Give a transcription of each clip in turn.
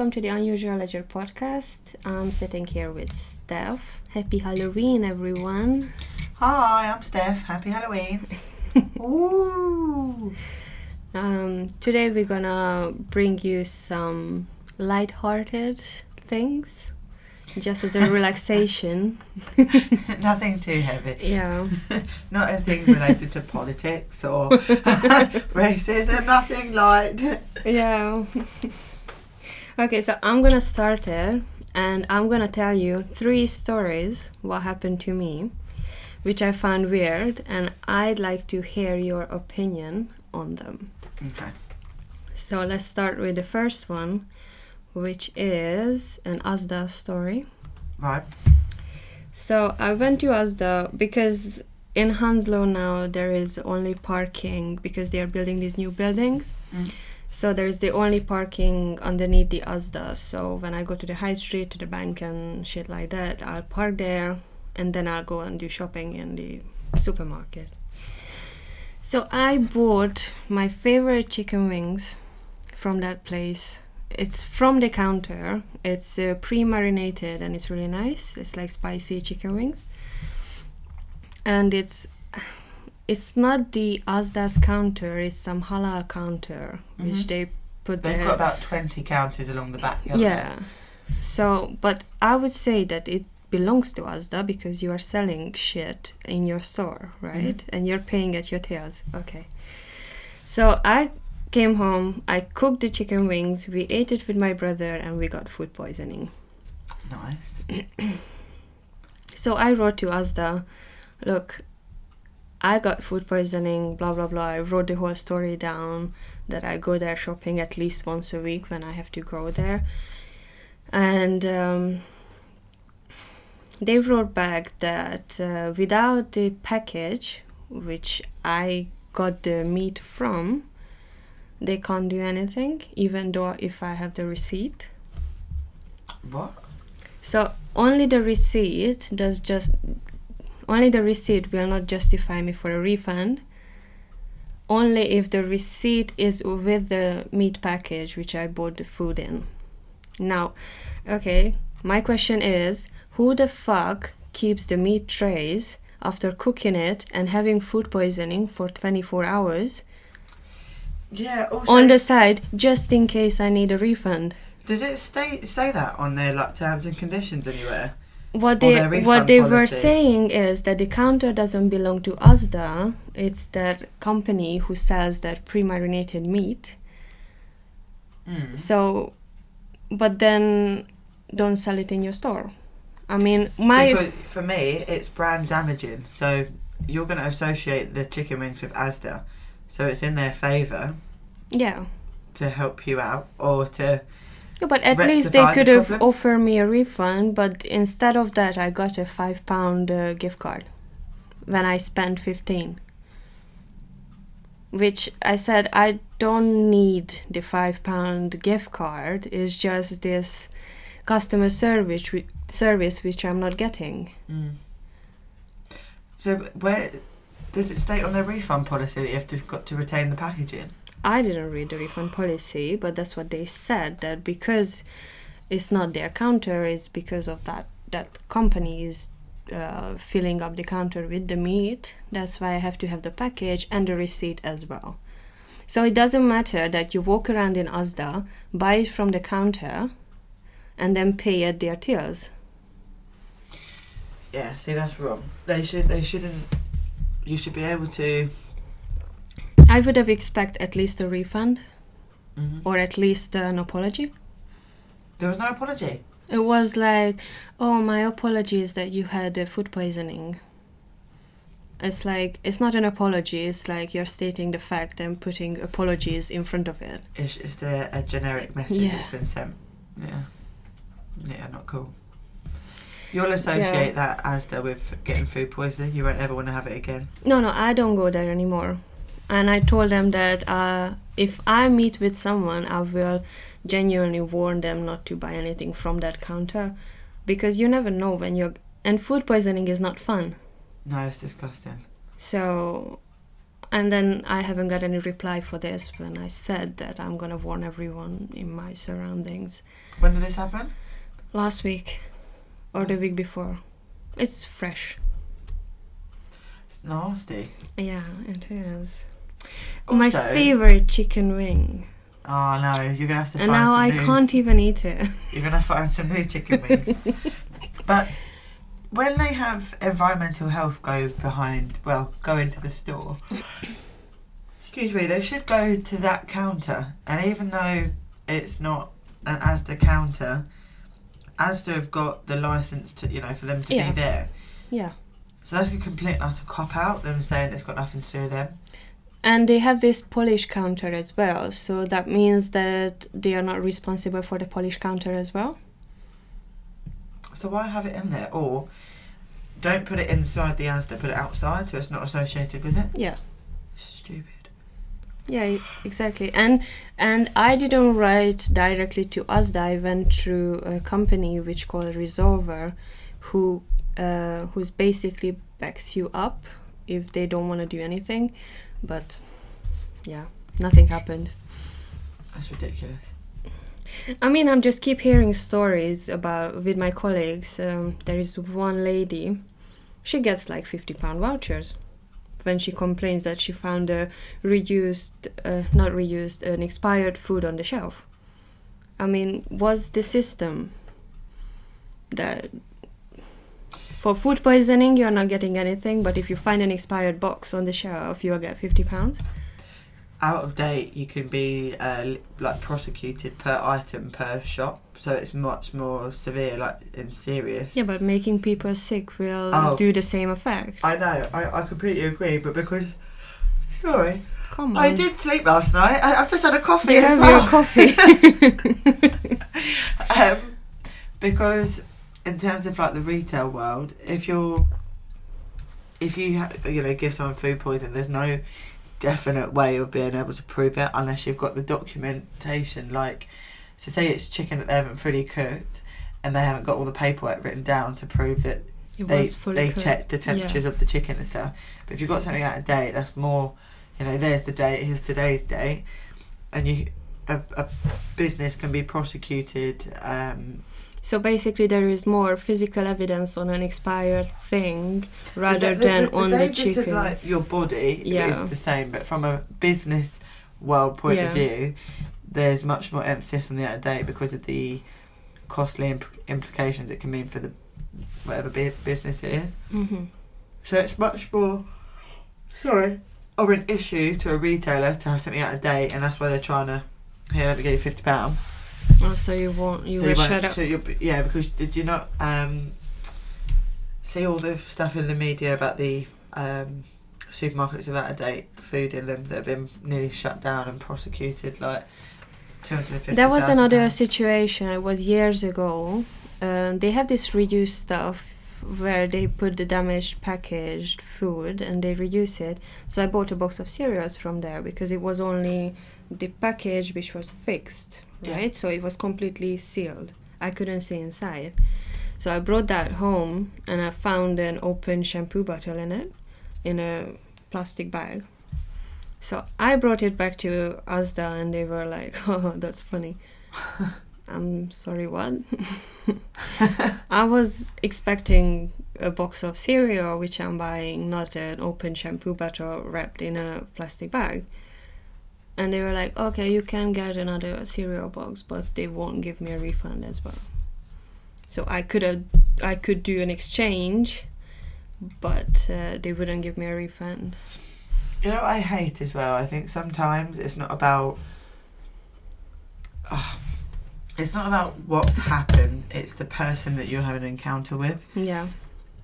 welcome to the Unusual Ledger podcast. I'm sitting here with Steph. Happy Halloween, everyone. Hi, I'm Steph. Happy Halloween. Ooh. Um, today we're gonna bring you some light-hearted things, just as a relaxation. Nothing too heavy. Yeah. Not anything related to politics or racism. Nothing light. Yeah. Okay, so I'm gonna start it, and I'm gonna tell you three stories what happened to me, which I found weird, and I'd like to hear your opinion on them. Okay. So let's start with the first one, which is an Asda story. Right. So I went to Asda because in Hounslow now there is only parking because they are building these new buildings. Mm. So there's the only parking underneath the Asda. So when I go to the high street, to the bank and shit like that, I'll park there and then I'll go and do shopping in the supermarket. So I bought my favorite chicken wings from that place. It's from the counter. It's uh, pre-marinated and it's really nice. It's like spicy chicken wings. And it's it's not the Asda's counter, it's some halal counter which Mhm. they put They've there. got about 20 counters along the back. they? Yeah. So, but I would say that it belongs to Asda because you are selling shit in your store, right? And you're paying at your tails. Okay. So I came home, I cooked the chicken wings, we ate it with my brother, and we got food poisoning. Nice. So I wrote to Asda, look, I got food poisoning, blah blah blah. I wrote the whole story down that I go there shopping at least once a week when I have to go there. And um, they wrote back that uh, without the package, which I got the meat from, they can't do anything, even though if I have the receipt. What? So only the receipt does just only the receipt will not justify me for a refund. Only if the receipt is with the meat package which I bought the food in. Now, okay, my question is who the fuck keeps the meat trays after cooking it and having food poisoning for 24 hours Yeah, also, on the side just in case I need a refund? does it stay, say that on their like terms and conditions anywhere? What they what they were saying is that the counter doesn't belong to Asda. It's that company who sells that pre-marinated meat. Mm. So, but then don't sell it in your store. I mean, my Because for me, it's brand damaging. So you're going to associate the chicken wings with Asda. So it's in their favour yeah. to help you out or to. Yeah, but at least they Rectify the could have problem? offered me a refund. But instead of that, I got a five pound uh, gift card when I spent fifteen. Which I said I don't need the five pound gift card. It's just this customer service service which I'm not getting. Mm. So where does it state on their refund policy that you have to got to retain the packaging? I didn't read the refund policy, but that's what they said that because it's not their counter, it's because of that that company is uh, filling up the counter with the meat. That's why I have to have the package and the receipt as well. So it doesn't matter that you walk around in Asda, buy it from the counter, and then pay at their tills. Yeah, see that's wrong. They should they shouldn't. You should be able to. I would have expect at least a refund Mhm. or at least an apology. There was no apology. It was like, oh, my apologies that you had uh, food poisoning. It's like, it's not an apology, it's like you're stating the fact and putting apologies in front of it. It's just a, a generic message Yeah. that's been sent. Yeah. Yeah, not cool. You'll associate that Asda with getting food poisoning. You won't ever want to have it again. No, no, I don't go there anymore. And I told them that uh, if I meet with someone, I will genuinely warn them not to buy anything from that counter because you never know when you're. And food poisoning is not fun. No, it's disgusting. So and then I haven't got any reply for this when I said that I'm gonna warn everyone in my surroundings. When did this happen? Last week or the week before. It's fresh. It's nasty. Yeah, it is. My Also- favorite chicken wing. Oh no, you're gonna have to. And find now some I new. can't even eat it. You're gonna find some new chicken wings. but when they have environmental health go behind, well, go into the store. Excuse me, they should go to that counter, and even though it's not an ASDA counter, ASDA have got the license to, you know, for them to Yeah. be there. Yeah. So that's a complete and utter cop out. Them saying it's got nothing to do with them. And they have this polish counter as well, so that means that they are not responsible for the polish counter as well. So why have it in there? Or don't put it inside the ASDA, put it outside, so it's not associated with it. Yeah. Stupid. Yeah, exactly. And and I didn't write directly to Asda. I went through a company which called Resolver, who uh, who's basically backs you up if they don't want to do anything. But yeah, nothing happened. That's ridiculous. I mean, I'm just keep hearing stories about with my colleagues. Um, there is one lady, she gets like fifty pound vouchers when she complains that she found a reused, uh, not reused, an expired food on the shelf. I mean, was the system that for food poisoning you're not getting anything, but if you find an expired box on the shelf, you'll get fifty pounds? Out of date, you can be uh, like prosecuted per item per shop, so it's much more severe, like and serious. Yeah, but making people sick will Oh. do the same effect. I know, I, I completely agree, but because sorry, Come on. I did sleep last night. I, I've just had a coffee Do you have well. your coffee? um, because in terms of like the retail world, if you're if you ha- you know give someone food poison, there's no definite way of being able to prove it unless you've got the documentation. Like, to say it's chicken that they haven't fully cooked, and they haven't got all the paperwork written down to prove that it they was fully they cooked. checked the temperatures of the chicken and stuff. But if you've got something out of date, that's more. You know, there's the date. Here's today's date, and you a, a business can be prosecuted. Um, So basically, there is more physical evidence on an expired thing rather the, than the, the, on the, chicken. like your body Yeah. is the same, but from a business world point of view, there's much more emphasis on the out of date because of the costly imp- implications it can mean for the whatever bu- business it is. hmm So it's much more, sorry, of an issue to a retailer to have something out of date, and that's why they're trying to. Here, let me get you fifty pound. Oh, so you won't, you so will won't- up. So you'll be, yeah, because did you not um, see all the stuff in the media about the um, supermarkets with out of date food in them that have been nearly shut down and prosecuted like two hundred fifty. There was another situation. It was years ago. Um, they have this reused stuff where they put the damaged packaged food and they reuse it. So I bought a box of cereals from there because it was only the package which was fixed, Yeah. right? So it was completely sealed. I couldn't see inside. So I brought that home and I found an open shampoo bottle in it in a plastic bag. So I brought it back to Asda and they were like, oh, that's funny. I'm sorry, what? I was expecting a box of cereal, which I'm buying, not an open shampoo bottle wrapped in a plastic bag. And they were like, okay, you can get another cereal box, but they won't give me a refund as well. So I could have, I could do an exchange, but uh, they wouldn't give me a refund. You know what I hate as well? I think sometimes it's not about. Ah, it's not about what's happened, it's the person that you have an encounter with. Yeah,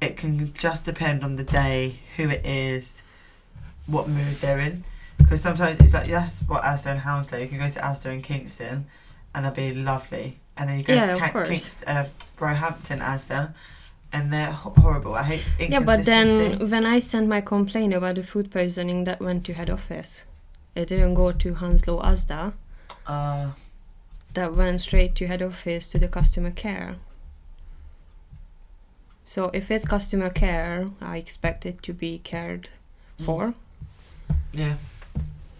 It can just depend on the day, who it is, what mood they're in. Because sometimes it's like, that's what Asda and Hounslow, you can go to Asda in Kingston and they'll be lovely. And then you go Yeah, to Ca-. Kingston, uh, Roehampton Asda and they're ho- horrible. I hate yeah, but then when I sent my complaint about the food poisoning, that went to head office. It didn't go to Hounslow Asda. Uh, that went straight to head office to the customer care. So if it's customer care, I expect it to be cared Mm. for. Yeah.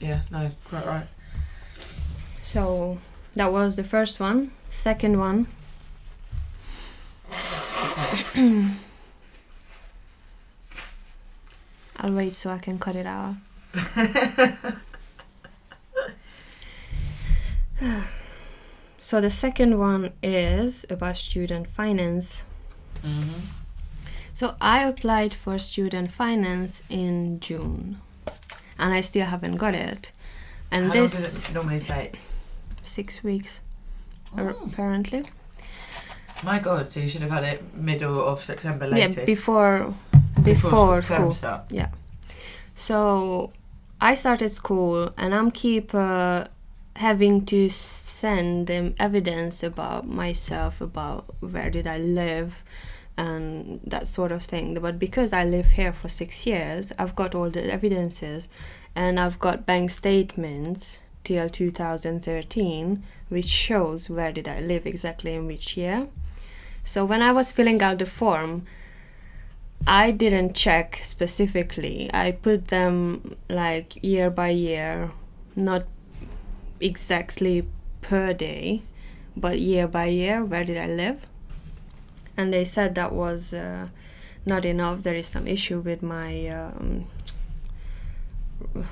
Yeah, no, quite right. So that was the first one. Second one. I'll wait so I can cut it out. so the second one is about student finance. hmm So I applied for student finance in June, and I still haven't got it. And How this long does it normally take? six weeks Oh. apparently. My God, so you should have had it middle of September latest. Yeah, before before, term school. start. Yeah. So I started school, and I'm keep uh, having to send them evidence about myself, about where did I live, and that sort of thing. But because I live here for six years, I've got all the evidences, and I've got bank statements till 2013, which shows where did I live exactly in which year. So when I was filling out the form, I didn't check specifically. I put them like year by year, not exactly per day, but year by year, where did I live? And they said that was uh, not enough. There is some issue with my. Um,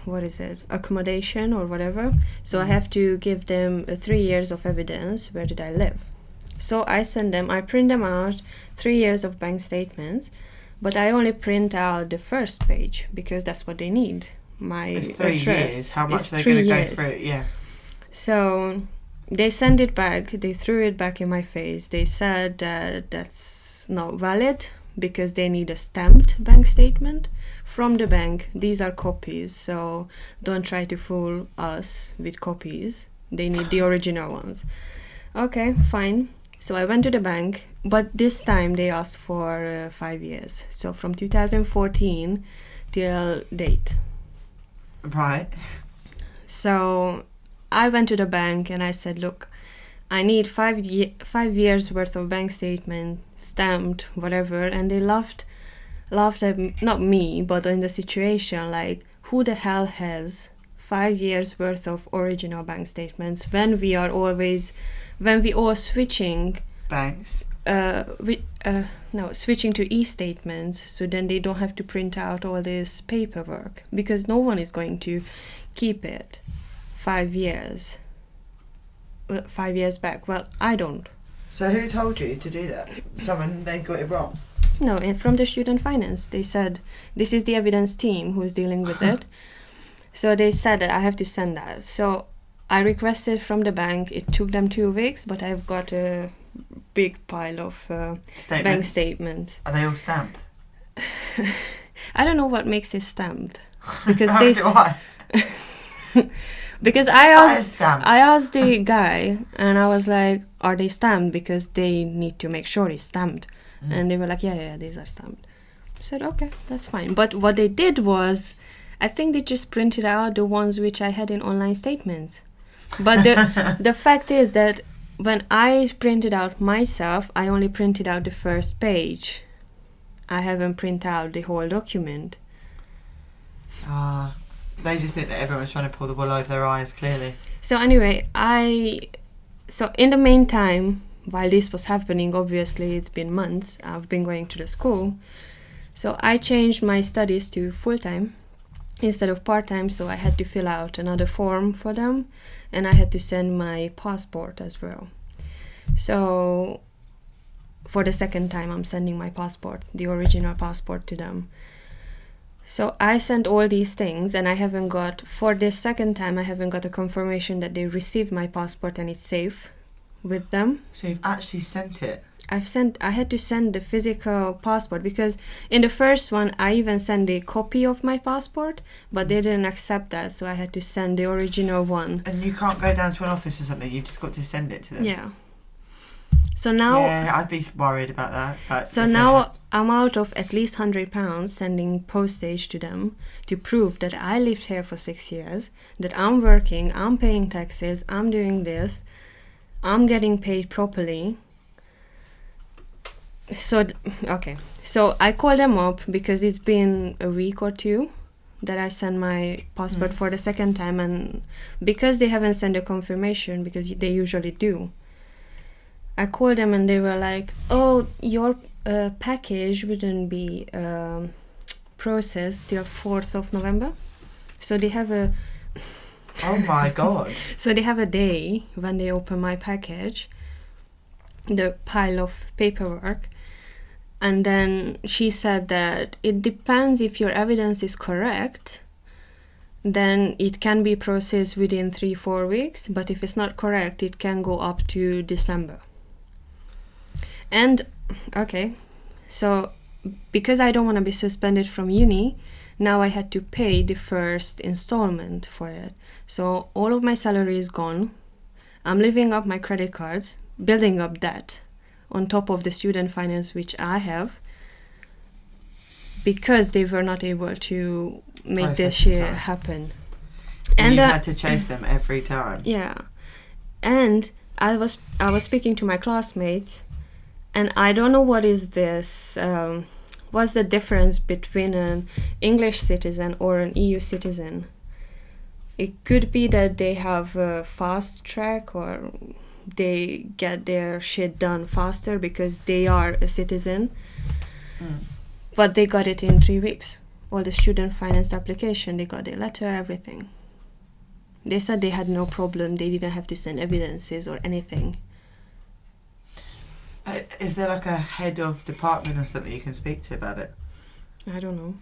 what is it accommodation or whatever so i have to give them uh, three years of evidence where did i live so i send them i print them out three years of bank statements but I only print out the first page because that's what they need. My It's three address years. How much is they're three going to go through? Yeah. So they sent it back. They threw it back in my face. They said that that's not valid because they need a stamped bank statement from the bank. These are copies, so don't try to fool us with copies. They need the original ones. Okay, fine. So I went to the bank, but this time they asked for uh, five years. So from 2014 till date. Right. So I went to the bank and I said, "Look, I need five ye- five years worth of bank statement stamped, whatever." And they laughed, laughed at m- not me, but in the situation, like, who the hell has five years worth of original bank statements when we are always, when we are switching Banks. uh, we, uh, no, switching to e-statements, so then they don't have to print out all this paperwork because no one is going to keep it five years. Five years back. Well, I don't. So who told you to do that? Someone they got it wrong. No, from the student finance, they said this is the evidence team who is dealing with it. So they said that I have to send that. So I requested from the bank. It took them two weeks, but I've got a big pile of uh, Statements. bank statements. Are they all stamped? I don't know what makes it stamped because they do s- I? Because I asked. I asked the guy and I was like, "Are they stamped?" Because they need to make sure it's stamped, Mm. and they were like, "Yeah, yeah, yeah, these are stamped." I said, "Okay, that's fine." But what they did was, I think they just printed out the ones which I had in online statements. But the the fact is that when I printed out myself, I only printed out the first page. I haven't printed out the whole document. Ah, they just think that everyone's trying to pull the wool over their eyes. Clearly. So anyway, I so in the meantime, while this was happening, obviously it's been months. I've been going to the school, so I changed my studies to full time instead of part time. So I had to fill out another form for them, and I had to send my passport as well. So for the second time, I'm sending my passport, the original passport, to them. So I sent all these things, and I haven't got for this second time. I haven't got a confirmation that they received my passport and it's safe with them. So you've actually sent it. I've sent. I had to send the physical passport because in the first one I even sent a copy of my passport, but they hmm. didn't accept that, so I had to send the original one. And you can't go down to an office or something. You've just got to send it to them. Yeah. So now yeah, I'd be worried about that. Like, So now I'm out of at least hundred pounds sending postage to them to prove that I lived here for six years, that I'm working, I'm paying taxes, I'm doing this, I'm getting paid properly. So okay, so I called them up because it's been a week or two that I sent my passport Mm. for the second time, and because they haven't sent a confirmation, because they usually do, I called them and they were like, "Oh, your uh, package wouldn't be um, processed till fourth of November." So they have a Oh my god. so they have a day when they open my package, the pile of paperwork, and then she said that it depends if your evidence is correct, then it can be processed within three four weeks. But if it's not correct, it can go up to December. And okay, so because I don't want to be suspended from uni, now I had to pay the first installment for it. So all of my salary is gone. I'm living up my credit cards, building up debt on top of the student finance which I have because they were not able to make Process this shit time. happen. And you uh, had to chase them every time. yeah. And I was I was speaking to my classmates and I don't know what is this um, what's the difference between an English citizen or an EU citizen? It could be that they have a fast track or they get their shit done faster because they are a citizen, Mm. but they got it in three weeks. All the student finance application, they got their letter, everything. They said they had no problem. They didn't have to send evidences or anything. Uh, Is there like a head of department or something you can speak to about it? I don't know.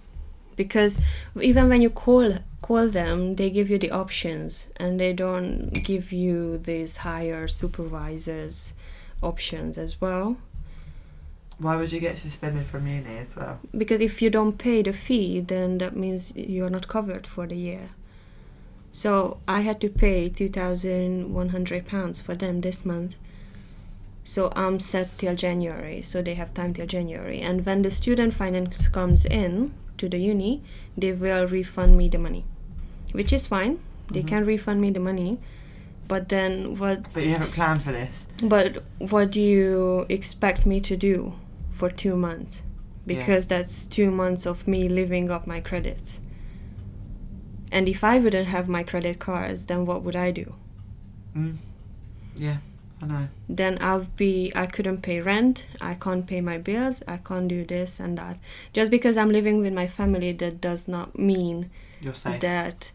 Because even when you call call them, they give you the options and they don't give you these higher supervisors options as well. Why would you get suspended from uni as well? Because if you don't pay the fee, then that means you're not covered for the year. So I had to pay two thousand one hundred pounds for them this month. So I'm set till January, so they have time till January. And when the student finance comes in to the uni, they will refund me the money, which is fine. They Mhm. can refund me the money, but then what? But you haven't planned for this. But what do you expect me to do for two months? Yeah. Because that's two months of me living up my credits. And if I wouldn't have my credit cards, then what would I do? Mm. Yeah, I know. then I'll be I couldn't pay rent, I can't pay my bills, I can't do this and that. Just because I'm living with my family that does not mean You're safe. that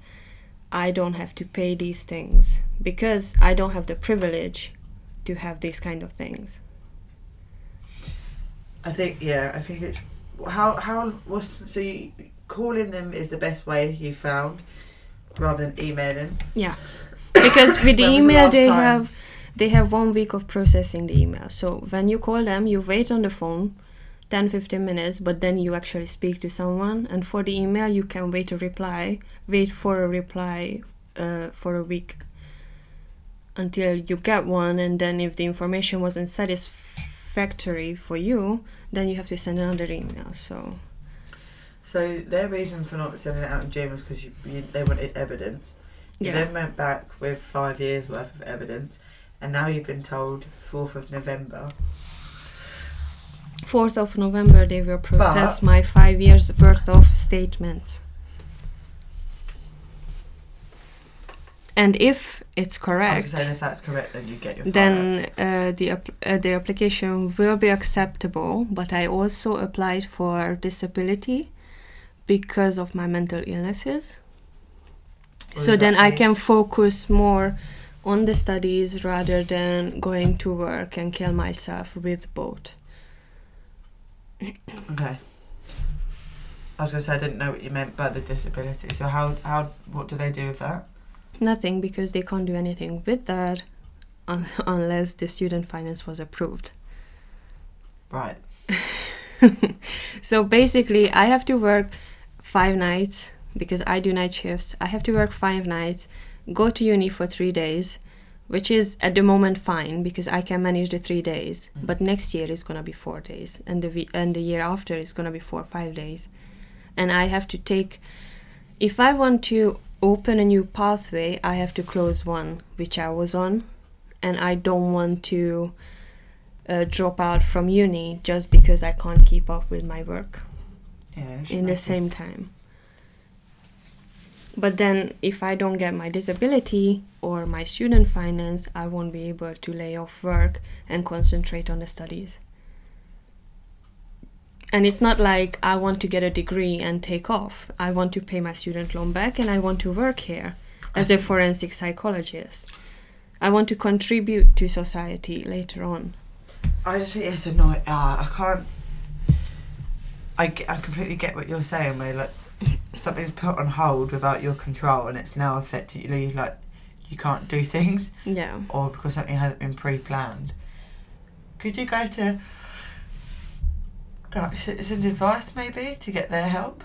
I don't have to pay these things because I don't have the privilege to have these kind of things. I think yeah. I think it's how how was so you calling them is the best way you found rather than emailing. Yeah. Because with the When was the email they time? have they have one week of processing the email. So when you call them, you wait on the phone 10 15 minutes, but then you actually speak to someone and for the email you can wait a reply, wait for a reply uh, for a week until you get one and then if the information wasn't satisfactory for you, then you have to send another email. So So their reason for not sending it out in June was because you, you, they wanted evidence. You yeah. then went back with five years worth of evidence, and now you've been told fourth of November. 4th of November they will process my 5 years worth of statements. And if it's correct, saying if that's correct, then you get your. then uh, the uh, the application will be acceptable. But I also applied for disability because of my mental illnesses. What so then I can focus more on the studies rather than going to work and kill myself with both. Okay. I was gonna say I didn't know what you meant by the disability. So how how what do they do with that? Nothing because they can't do anything with that un- unless the student finance was approved. Right. so basically, I have to work five nights because I do night shifts. I have to work five nights, go to uni for three days, which is at the moment fine because I can manage the three days. Mm. But next year is gonna be four days, and the and the year after is gonna be four or five days, and I have to take. If I want to open a new pathway, I have to close one which I was on, and I don't want to uh, drop out from uni just because I can't keep up with my work Yeah. in the same time. But then, if I don't get my disability or my student finance, I won't be able to lay off work and concentrate on the studies. And it's not like I want to get a degree and take off. I want to pay my student loan back and I want to work here as a forensic psychologist. I want to contribute to society later on. I just think it's annoying. Uh, I can't. I, I completely get what you're saying, where like something's put on hold without your control, and it's now affected you. Like you can't do things, Yeah. or because something hasn't been pre-planned. Could you go to like citizens' advice maybe to get their help?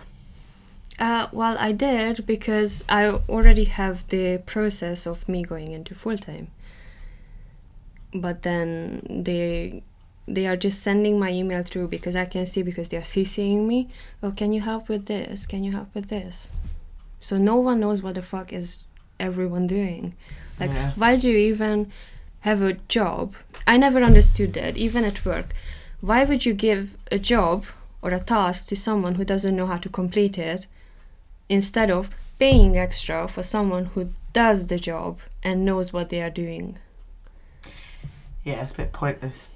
Uh, well, I did because I already have the process of me going into full time. But then they they are just sending my email through because I can see because they are CCing me. Oh, can you help with this? Can you help with this? So no one knows what the fuck is everyone doing. Like, Yeah. why do you even have a job? I never understood that, even at work. Why would you give a job or a task to someone who doesn't know how to complete it instead of paying extra for someone who does the job and knows what they are doing? Yeah, it's a bit pointless.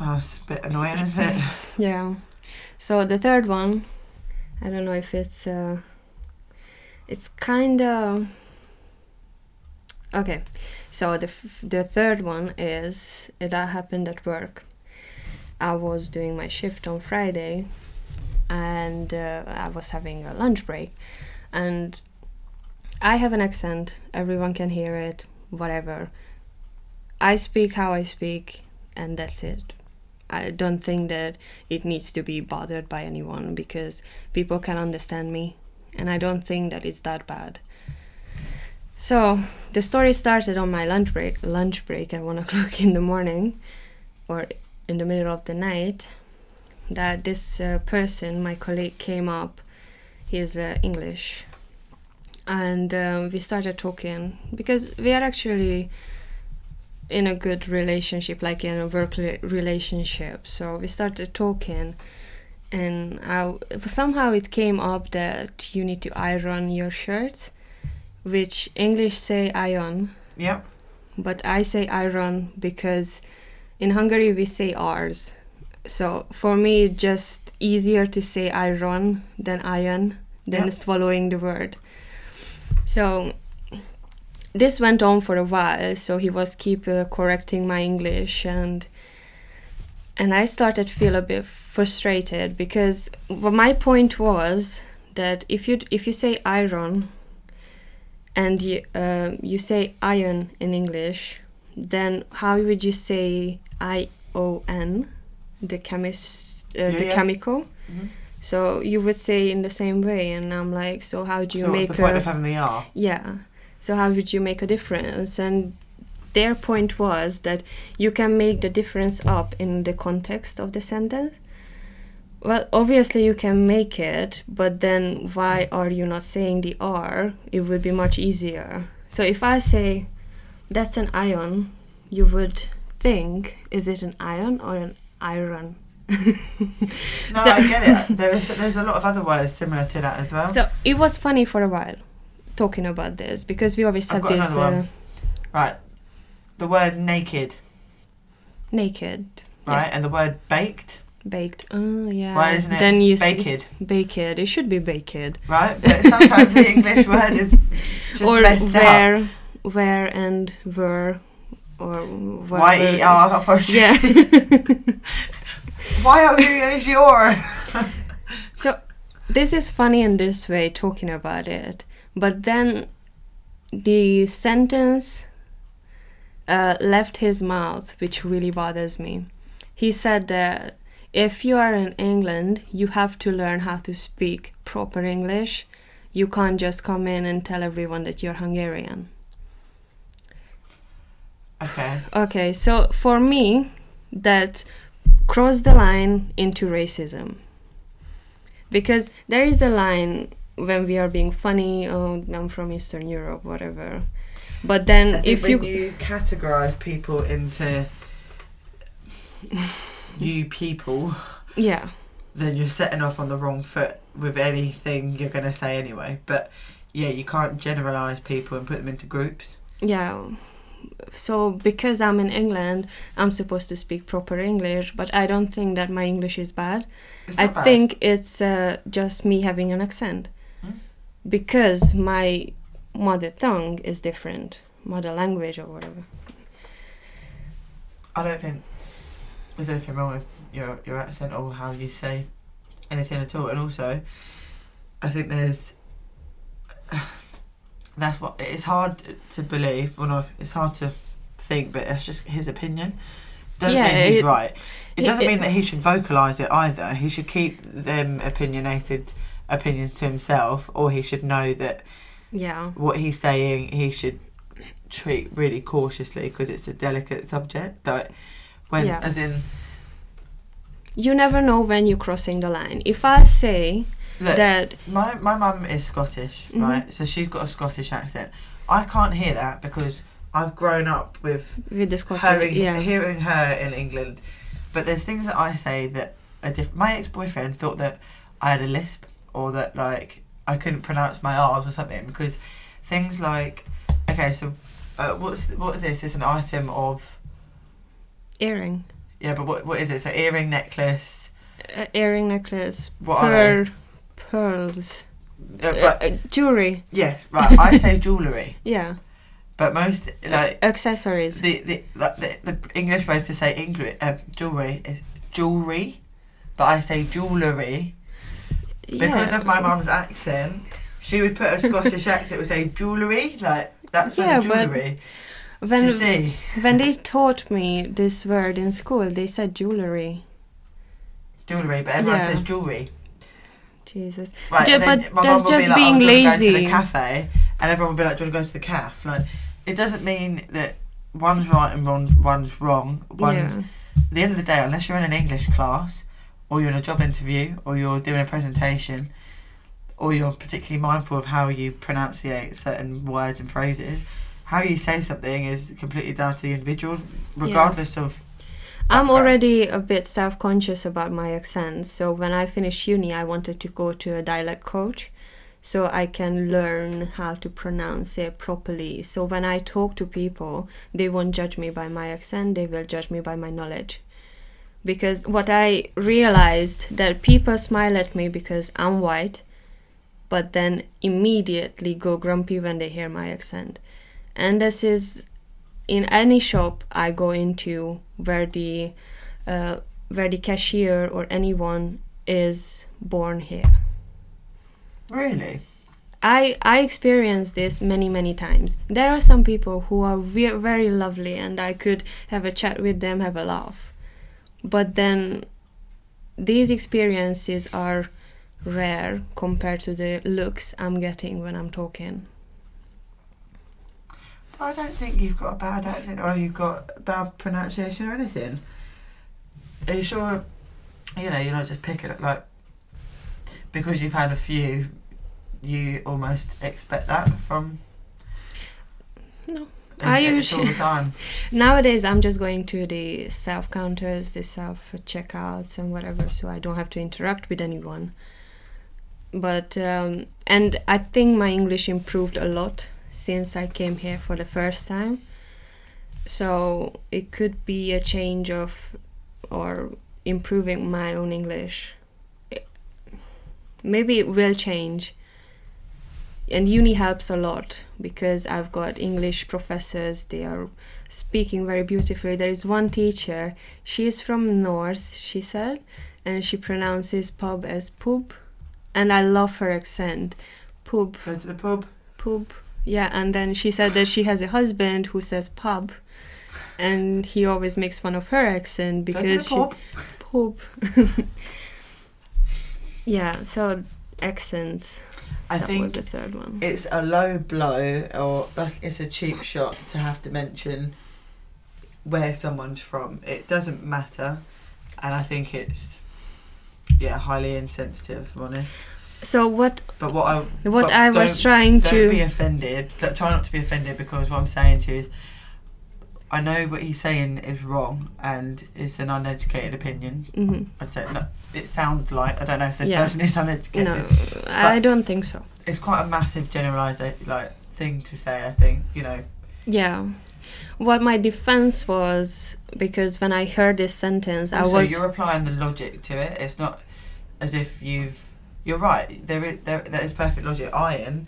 Well, it's a bit annoying, isn't it? Yeah. So the third one, I don't know if it's uh it's kind of Okay. So the f- the third one is it that happened at work. I was doing my shift on Friday and uh, I was having a lunch break and I have an accent, everyone can hear it, whatever. I speak how I speak and that's it. I don't think that it needs to be bothered by anyone because people can understand me and I don't think that it's that bad. So the story started on my lunch break lunch break at one o'clock in the morning or in the middle of the night that this uh, person, my colleague, came up. He's uh, English. And um, we started talking because we are actually in a good relationship, like in a work relationship. So we started talking, and I, somehow it came up that you need to iron your shirts, which English say iron, Yep. but I say iron because in Hungary we say ours. So for me, it's just easier to say iron than iron than Yep. swallowing the word. So this went on for a while. So he was keep uh, correcting my English and and I started feel a bit frustrated because my point was that if you if you say iron and you uh, you say iron in English, then how would you say I O N, the chemist, uh, Yeah, the yeah. chemical? Mhm. So you would say in the same way, and I'm like, so how do you so make what's the point a of having the R? yeah? So how would you make a difference? And their point was that you can make the difference up in the context of the sentence. Well, obviously you can make it, but then why are you not saying the R? It would be much easier. So if I say that's an ion, you would think is it an ion or an iron? No, So- I get it. There is, there's a lot of other words similar to that as well. So it was funny for a while talking about this because we always I've this uh, right. The word naked, naked, right? And the word baked. baked. Oh yeah. Why isn't it then you baked, baked. It should be baked. right? But sometimes the English word is just or messed up. where, where and were, or where. Y E R apostrophe. Yeah. Why are you your? so this is funny in this way talking about it, but then the sentence uh, left his mouth, which really bothers me. He said that if you are in England, you have to learn how to speak proper English. You can't just come in and tell everyone that you're Hungarian. Okay. Okay, so for me, that crossed the line into racism. Because there is a line when we are being funny, oh, I'm from Eastern Europe, whatever. But then if you. you, categorize people into you people, Yeah, then you're setting off on the wrong foot with anything you're going to say anyway. But yeah, you can't generalize people and put them into groups. Yeah. So because I'm in England, I'm supposed to speak proper English, but I don't think that my English is bad. I bad. think it's uh, just me having an accent. Because my mother tongue is different, mother language or whatever. I don't think there's anything wrong with your your accent or how you say anything at all. And also, I think there's that's what it's hard to, believe. Well, no, it's hard to think, but it's just his opinion. Doesn't Yeah, mean he's it- right. It it- doesn't it- mean that he should vocalise it either. He should keep them opinionated opinions to himself, or he should know that Yeah. what he's saying he should treat really cautiously because it's a delicate subject. Like when, Yeah. as in, You never know when you're crossing the line. If I say look, that, my my mum is Scottish, Mhm. right? So she's got a Scottish accent. I can't hear that because I've grown up with with the Scottish, hearing, yeah, hearing her in England. But there's things that I say that are different. My ex boyfriend thought that I had a lisp or that like I couldn't pronounce my R's or something because things like okay, so uh, what's what is this? It's an item of earring, yeah, but what what is it? So earring, necklace. uh, earring necklace, What are they? pearls, Uh, uh, but uh, jewelry, yes, right. I say jewellery, yeah, but most like accessories. the the like, the, the English way to say English uh, jewelry is jewelry, but I say jewellery because yeah. of my mum's accent. She would put a Scottish accent would say jewellery like that's Yeah, jewellery When see. when they taught me this word in school, they said jewelry. Jewellery, but everyone Yeah. says jewellery. Jesus. Right, Yeah, but my that's just be like, oh, being oh, do you wanna Go to lazy. the cafe, and everyone would be like, "Do you want to go to the cafe?" Like, it doesn't mean that one's right and one's wrong. One's yeah. at the end of the day, unless you're in an English class, or you're in a job interview, or you're doing a presentation, or you're particularly mindful of how you pronunciate certain words and phrases, how you say something is completely down to the individual, regardless of. I'm already a bit self conscious about my accent. So when I finished uni, I wanted to go to a dialect coach so I can learn how to pronounce it properly. So when I talk to people, they won't judge me by my accent, they will judge me by my knowledge. Because what I realized that people smile at me because I'm white, but then immediately go grumpy when they hear my accent. And this is in any shop I go into where the uh, where the cashier or anyone is born here. Really? I I experienced this many many times. There are some people who are ve- very lovely and I could have a chat with them, have a laugh. But then these experiences are rare compared to the looks I'm getting when I'm talking. I don't think you've got a bad accent or you've got bad pronunciation or anything. Are you sure? You know, you're not just picking it like because you've had a few. You almost expect that from. No. I it's all usually- the time. Nowadays, I'm just going to the self counters, the self checkouts, and whatever, so I don't have to interact with anyone. But um, and I think my English improved a lot since I came here for the first time. So it could be a change of or improving my own English. It- Maybe it will change. And uni helps a lot because I've got English professors, they are speaking very beautifully. There is one teacher, she is from North, she said, and she pronounces pub as pub. And I love her accent. Pub, Go to the pub. pub. Yeah, and then she said that she has a husband who says pub. And he always makes fun of her accent because she pub. pub. yeah, so accents. I that think was the third one. It's a low blow, or like it's a cheap shot to have to mention where someone's from. It doesn't matter, and I think it's yeah highly insensitive. If I'm honest. So what But what I what I was don't- trying don't to be offended. Try not to be offended because what I'm saying to you is I know what he's saying is wrong and it's an uneducated opinion. hmm I'd say no, it sounds like I don't know if this Yeah. person is uneducated. No, I don't think so. It's quite a massive generalised like thing to say. I think you know. Yeah. What my defense was because when I heard this sentence, Also, I was So you're applying the logic to it. It's not as if you've. You're right. There is there that is perfect logic. Iron.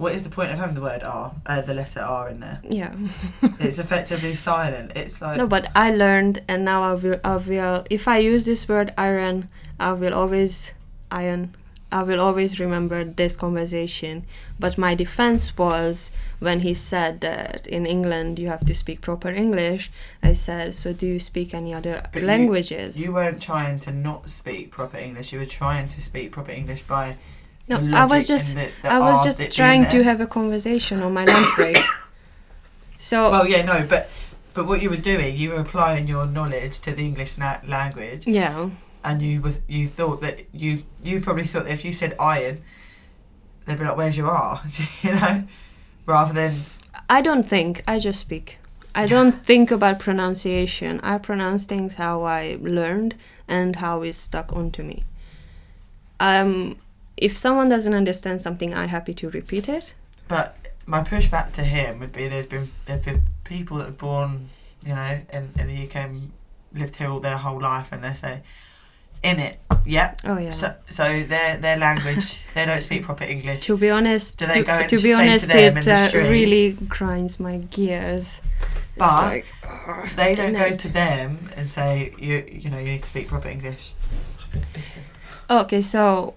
What is the point of having the word R, uh, the letter R in there? yeah. It's effectively silent. It's like No, but I learned, and now I will. I will. If I use this word iron, I will always iron. I will always remember this conversation. But my defense was when he said that in England you have to speak proper English. I said, so do you speak any other But you- languages? you weren't trying to not speak proper English. You were trying to speak proper English by. No, I was just. the, the I was just trying to have a conversation on my lunch break. So Well, yeah, no, but but what you were doing, you were applying your knowledge to the English na- language, yeah, and you was you thought that you you probably thought that if you said iron, they'd be like, "Where's your R?" you know, rather than I don't think. I just speak. I don't think about pronunciation. I pronounce things how I learned and how it's stuck onto me. Um, if someone doesn't understand something, I'm happy to repeat it. But my pushback to him would be there's been there've been people that are born, you know, in, in the UK and lived here all their whole life and they say, in it, Yeah. Oh yeah. So so their their language they don't speak proper English. to be honest, Do they to, go and to be say to honest, them in it uh, really grinds my gears. But like, They don't go innate. to them and say you you know you need to speak proper English. Okay, so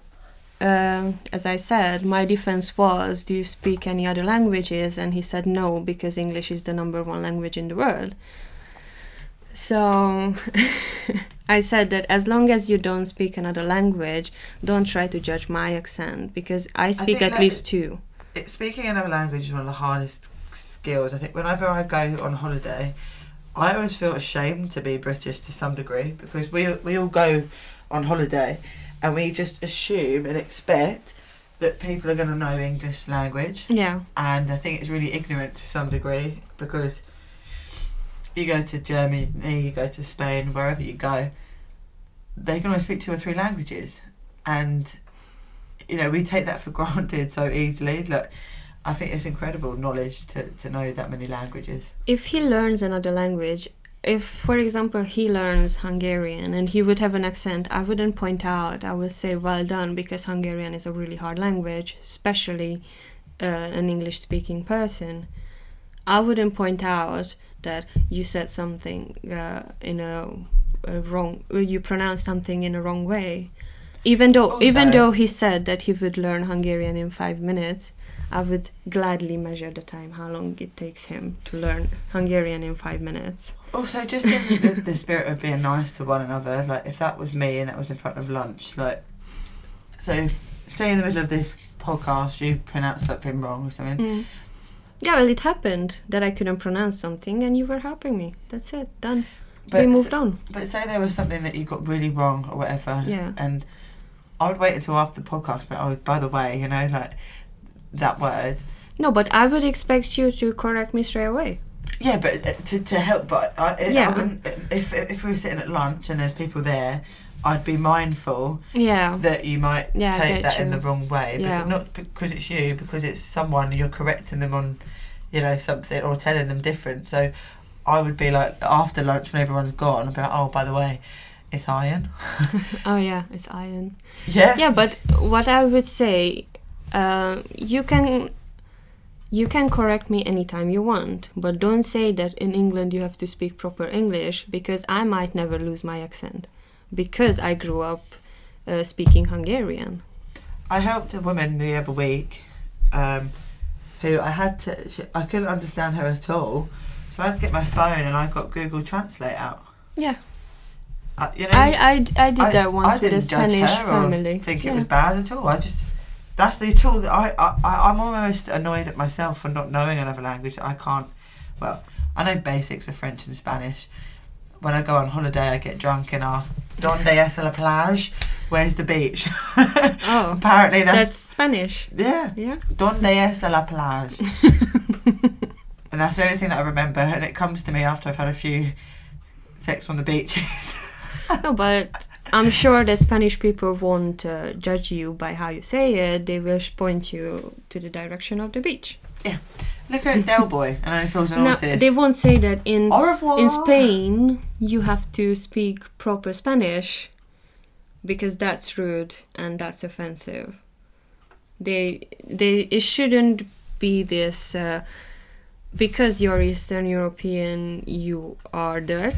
um, as I said, my defense was, "Do you speak any other languages?" And he said no because English is the number one language in the world. So I said that as long as you don't speak another language, don't try to judge my accent because I speak think at least two. It, speaking another language is one of the hardest skills. I think whenever I go on holiday, I always feel ashamed to be British to some degree because we we all go on holiday and we just assume and expect that people are going to know English language. Yeah, and I think it's really ignorant to some degree because you go to Germany, you go to Spain, wherever you go, they can only speak two or three languages, and you know we take that for granted so easily. Look, I think it's incredible knowledge to to know that many languages. if he learns another language, if, for example, he learns Hungarian and he would have an accent, I wouldn't point out. I would say, well done, because Hungarian is a really hard language, especially uh, an English speaking person. I wouldn't point out that you said something uh, in a, a wrong, uh, you pronounced something in a wrong way. Even though, even Also- though he said that he would learn Hungarian in five minutes, I would gladly measure the time, how long it takes him to learn Hungarian in five minutes. Also, just in the, the spirit of being nice to one another, like if that was me and that was in front of lunch, like so, say in the middle of this podcast you pronounce something wrong or something. Mm. Yeah, well, it happened that I couldn't pronounce something, and you were helping me. That's it. Done. But we moved on. But say there was something that you got really wrong or whatever. Yeah. And I would wait until after the podcast, but oh, by the way, you know, like that word. No, but I would expect you to correct me straight away. Yeah, but uh, to, to help, but I, Yeah. I wouldn't, if if we were sitting at lunch and there's people there, I'd be mindful Yeah. that you might Yeah, take that in the wrong way, Yeah. but not because it's you, because it's someone you're correcting them on, you know, something or telling them different. So I would be like after lunch when everyone's gone, I'd be like, oh, by the way, it's iron. Oh yeah, it's iron. Yeah. Yeah, but what I would say, uh, you can. You can correct me anytime you want, but don't say that in England you have to speak proper English because I might never lose my accent because I grew up uh, speaking Hungarian. I helped a woman the other week, um, who I had to. She, I couldn't understand her at all, so I had to get my phone and I got Google Translate out. Yeah. Uh, you know, I, I, I did I- that once I with a Spanish family. think yeah. it was bad at all. I just that's the tool that I, I I'm almost annoyed at myself for not knowing another language. I can't. Well, I know basics of French and Spanish. When I go on holiday, I get drunk and ask, "Donde es la plage? Where's the beach?" Oh, Apparently, that's, that's Spanish. yeah. Yeah. Donde es la plage? And that's the only thing that I remember, and it comes to me after I've had a few sex on the beaches. no, but I'm sure that Spanish people won't uh, judge you by how you say it. They will point you to the direction of the beach. Yeah. Look at Del Boy and feels an No, they won't say that in in Spain. You have to speak proper Spanish because that's rude and that's offensive. They they it shouldn't be this. Uh, because you're Eastern European, you are dirt.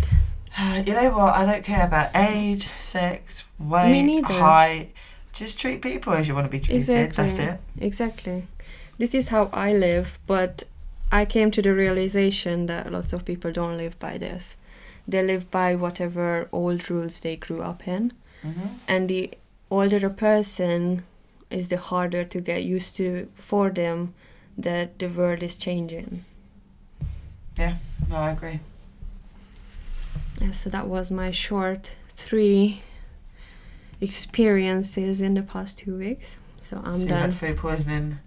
You know what? I don't care about age, sex, weight, height. Just treat people as you want to be treated. Exactly. That's it. Exactly. This is how I live, but I came to the realization that lots of people don't live by this. They live by whatever old rules they grew up in. hmm And the older a person is, the harder to get used to for them that the world is changing. Yeah, no, I agree. So that was my short three experiences in the past two weeks. So I'm so done. food poisoning.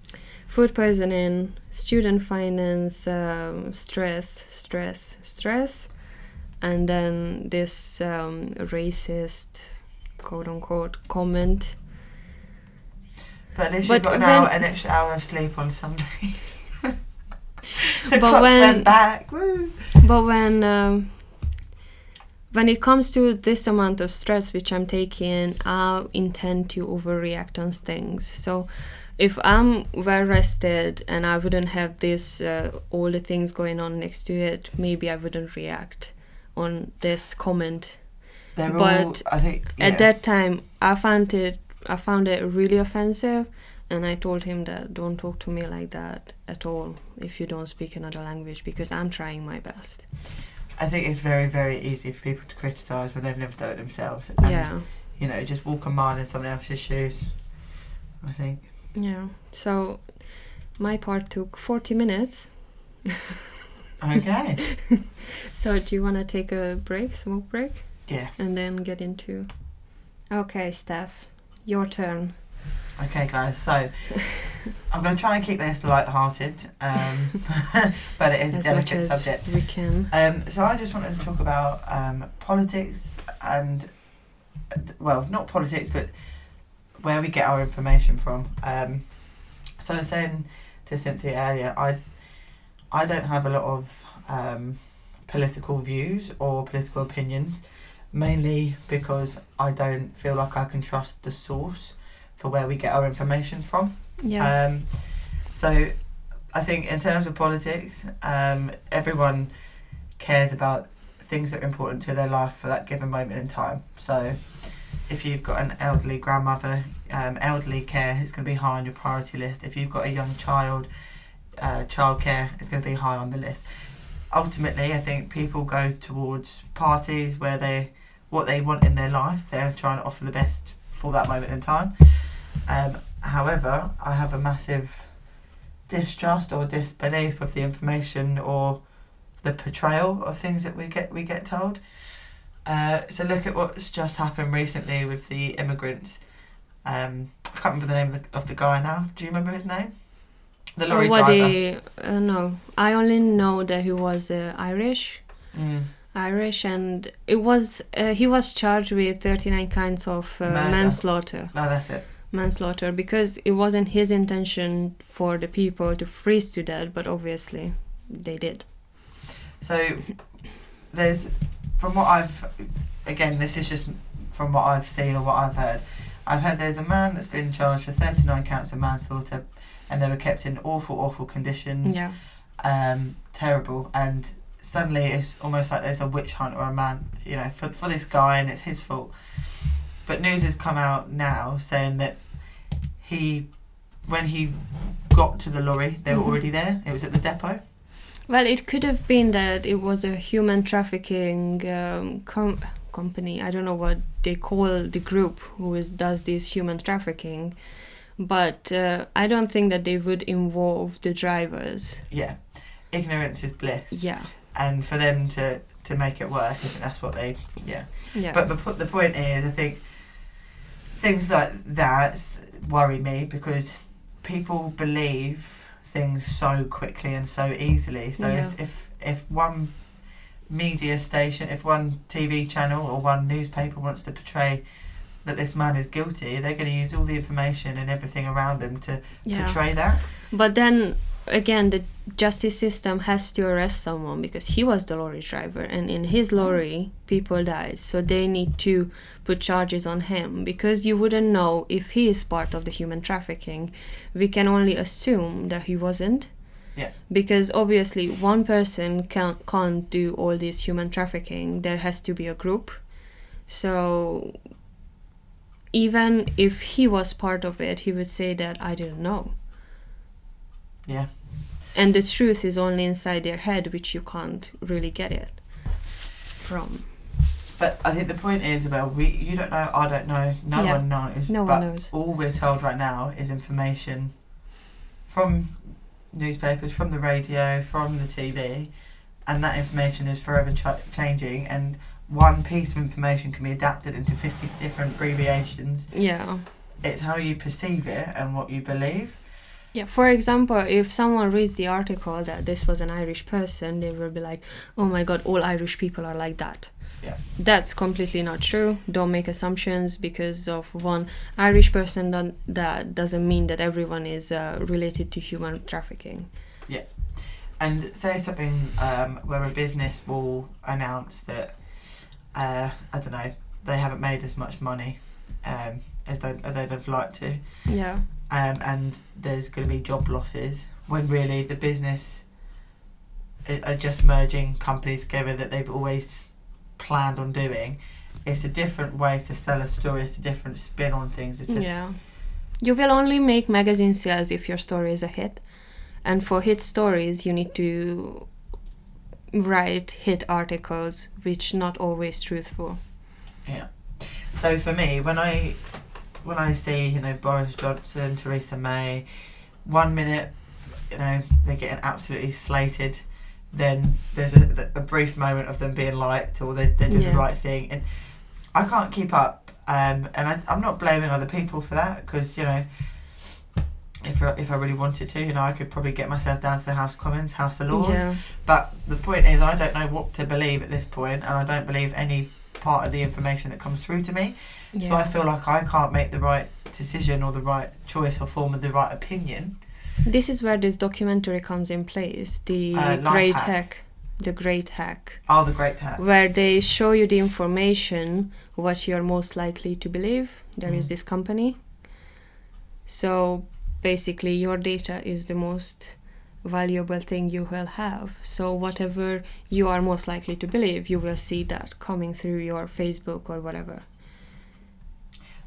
food poisoning, student finance, um, stress, stress, stress, and then this um, racist, quote unquote, comment. But at least But you've got an hour, an extra hour of sleep on Sunday. the But clocks when- went back. Woo. But when um, when it comes to this amount of stress which I'm taking, I intend to overreact on things. So if I'm well rested and I wouldn't have this uh, all the things going on next to it, maybe I wouldn't react on this comment. They're all. But I think. Yeah. At that time, I found it I found it really offensive, and I told him that don't talk to me like that at all if you don't speak another language because I'm trying my best. I think it's very, very easy for people to criticise when they've never done it themselves. And, yeah. You know, just walk a mile in someone else's shoes. I think. Yeah. So my part took 40 minutes. Okay. So do you want to take a break, smoke break, yeah. and then get into Okay, Steph. Your turn. Okay, guys. So I'm going to try and keep this light-hearted, um, but it is a delicate subject. we can. Um, so I just wanted to talk about um, politics and, well, not politics, but where we get our information from. Um, so I was saying to Cynthia earlier, I, I don't have a lot of um, political views or political opinions, mainly because I don't feel like I can trust the source for where we get our information from. Yeah. Um, so I think in terms of politics, um, everyone cares about things that are important to their life for that given moment in time. So if you've got an elderly grandmother, um, elderly care is going to be high on your priority list. If you've got a young child, uh, childcare is going to be high on the list. Ultimately, I think people go towards parties where they what they want in their life. They're trying to offer the best for that moment in time. Um, however, I have a massive distrust or disbelief of the information or the portrayal of things that we get we get told. Uh, so look at what's just happened recently with the immigrants. Um, I can't remember the name of the, of the guy now. Do you remember his name? The lorry oh, driver. he, uh, no, I only know that he was uh, Irish. Mm. Irish, and it was uh, he was charged with 39 kinds of uh, manslaughter. No, that's it. Manslaughter because it wasn't his intention for the people to freeze to death, but obviously they did. So there's from what I've again this is just from what I've seen or what I've heard. I've heard there's a man that's been charged for 39 counts of manslaughter and they were kept in awful awful conditions. Yeah. Um terrible and suddenly it's almost like there's a witch hunt or a man, you know, for for this guy and it's his fault. But news has come out now saying that he when he got to the lorry, they were Mhm. already there. It was at the depot. Well, it could have been that it was a human trafficking um, com- company. I don't know what they call the group who is, does this human trafficking, but uh, I don't think that they would involve the drivers. Yeah. Ignorance is bliss. Yeah, and for them to to make it work, I think that's what they yeah. yeah. But the the point is, I think things like that worry me because people believe things so quickly and so easily. So Yeah. if if one media station, if one TV channel or one newspaper wants to portray that this man is guilty, they're going to use all the information and everything around them to Yeah. portray that. But then again, the justice system has to arrest someone because he was the lorry driver, and in his mm-hmm. lorry, people died. So they need to put charges on him because you wouldn't know if he is part of the human trafficking. We can only assume that he wasn't. Yeah. Because obviously, one person can't, can't do all this human trafficking. There has to be a group. So even if he was part of it, he would say that I didn't know Yeah. And the truth is only inside their head which you can't really get it from But I think the point is about we you don't know, I don't know, no Yeah. one knows. No one but knows. All we're told right now is information from newspapers, from the radio, from the TV, and that information is forever ch- changing. And one piece of information can be adapted into fifty different abbreviations. yeah It's how you perceive it and what you believe. Yeah for example if someone reads the article that this was an irish person they will be like oh my god all irish people are like that. Yeah. that's completely not true. Don't make assumptions because of one irish person done, that doesn't mean that everyone is uh, related to human trafficking. Yeah. And say something um, where a business will announce that uh, I don't know they haven't made as much money um, as they, as they'd have liked to, yeah um, and there's going to be job losses when really the business are just merging companies together that they've always planned on doing. It's a different way to tell a story. It's a different spin on things. It's Yeah. You will only make magazine sales if your story is a hit. And for hit stories, you need to write hit articles, which not always truthful. Yeah. So for me, when I when I see you know Boris Johnson, Theresa May, one minute, you know they're getting absolutely slated, then there's a, a brief moment of them being liked or they they're doing Yeah. the right thing, and I can't keep up. Um, and I, I'm not blaming other people for that because you know. If I, if I really wanted to, you know, I could probably get myself down to the House of Commons, House of Lords, Yeah. but the point is, I don't know what to believe at this point, and I don't believe any part of the information that comes through to me. So I feel like I can't make the right decision or the right choice or form of the right opinion. This is where this documentary comes in place. The Uh, Great Hack. Hack. The Great Hack. Oh, the great hat. Where they show you the information what you're most likely to believe. There is Mm. this company. So basically your data is the most valuable thing you will have. So whatever you are most likely to believe, you will see that coming through your Facebook or whatever.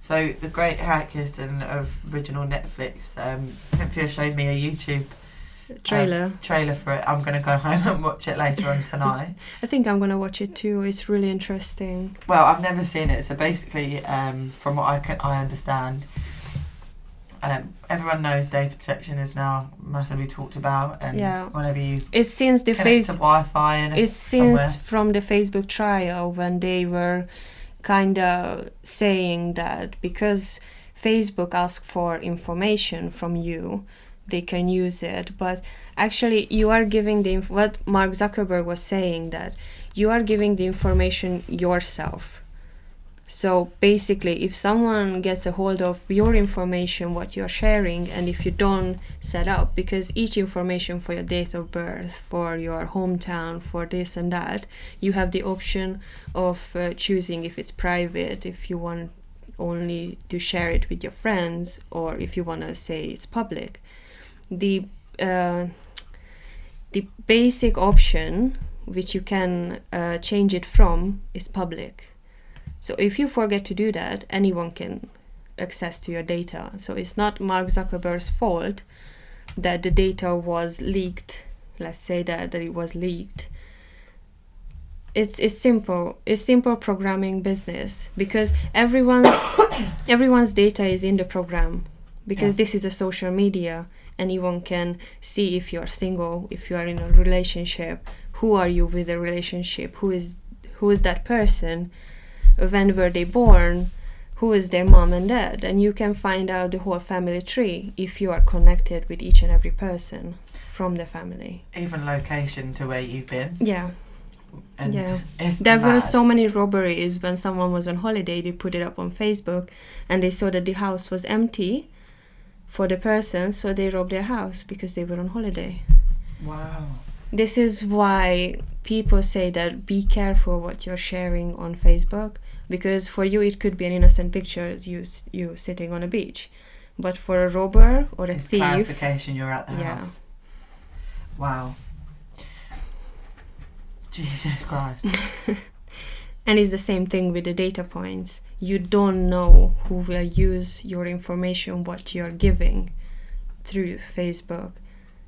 So the great hack is an original Netflix. Um, Cynthia showed me a YouTube Trailer. trailer for it. I'm going to go home and watch it later on tonight. I think I'm gonna watch it too. It's really interesting. well, I've never seen it, so basically, um, from what I can I understand, um, everyone knows data protection is now massively talked about, and Yeah. whenever you It's since the face Wi-Fi and It's somewhere. since from the Facebook trial when they were kind of saying that because Facebook asks for information from you, they can use it. But actually, you are giving the inf- what Mark Zuckerberg was saying that you are giving the information yourself. So basically, if someone gets a hold of your information, what you're sharing, and if you don't set up, because each information for your date of birth, for your hometown, for this and that, you have the option of uh, choosing if it's private, if you want only to share it with your friends, or if you want to say it's public. The uh, the basic option which you can uh, change it from is public. So if you forget to do that, anyone can access to your data. So it's not Mark Zuckerberg's fault that the data was leaked. Let's say that, that it was leaked. It's it's simple. It's simple programming business because everyone's everyone's data is in the program because Yeah. this is a social media. Anyone can see if you're single, if you are in a relationship, who are you with a relationship, who is who is that person, when were they born, who is their mom and dad, and you can find out the whole family tree if you are connected with each and every person from the family. Even location to where you've been. Yeah, And Yeah. There were so many robberies when someone was on holiday. They put it up on Facebook, and they saw that the house was empty for the person, so they robbed their house because they were on holiday. Wow. This is why people say that be careful what you're sharing on Facebook because for you it could be an innocent picture you you sitting on a beach, but for a robber or a It's thief, clarification you're at the Yeah. house. Wow. Jesus Christ. and it's the same thing with the data points. You don't know who will use your information, what you're giving through Facebook.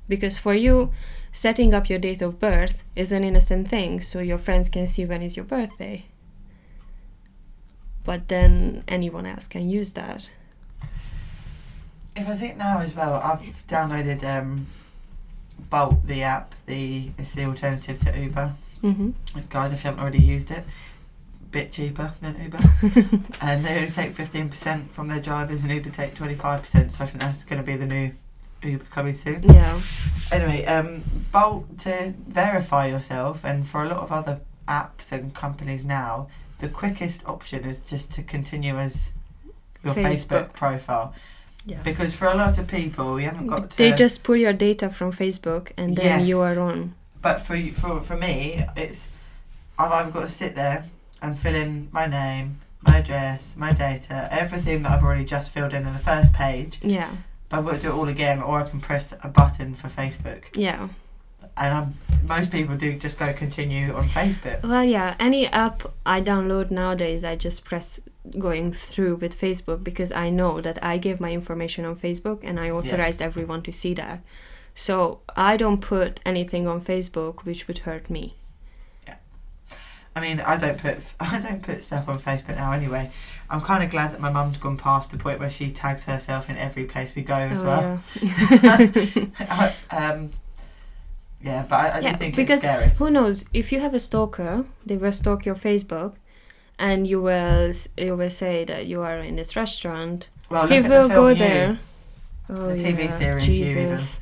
Because for you, setting up your date of birth is an innocent thing, so your friends can see when is your birthday. But then anyone else can use that. If I think now as well, I've downloaded um, Bolt, the app. The it's the alternative to Uber. hmm Guys, if you haven't already used it, bit cheaper than Uber, and they only take fifteen percent from their drivers, and Uber take twenty five percent. So I think that's going to be the new Uber coming soon. Yeah. Anyway, um, Bolt to verify yourself, and for a lot of other apps and companies now, the quickest option is just to continue as your Facebook, Facebook. profile. Yeah. Because for a lot of people, you haven't got to. They just pull your data from Facebook and then you are on. But for you- for for me, it's I've either got to sit there and fill in my name, my address, my data, everything that I've already just filled in in the first page. Yeah. But I've got to do it all again, or I can press a button for Facebook. Yeah. And um, most people do just go continue on Facebook. Well, yeah, any app I download nowadays, I just press going through with Facebook because I know that I give my information on Facebook and I authorized everyone to see that. So I don't put anything on Facebook which would hurt me. Yeah. I mean, I don't put I don't put stuff on Facebook now anyway. I'm kind of glad that my mum's gone past the point where she tags herself in every place we go as Oh, well. yeah. um, yeah, but I, I Yeah, think because- it's scary. Who knows? If you have a stalker, they will stalk your Facebook, and you will you will say that you are in this restaurant. Well, he will go You. there. Oh, The TV yeah, series You Jesus.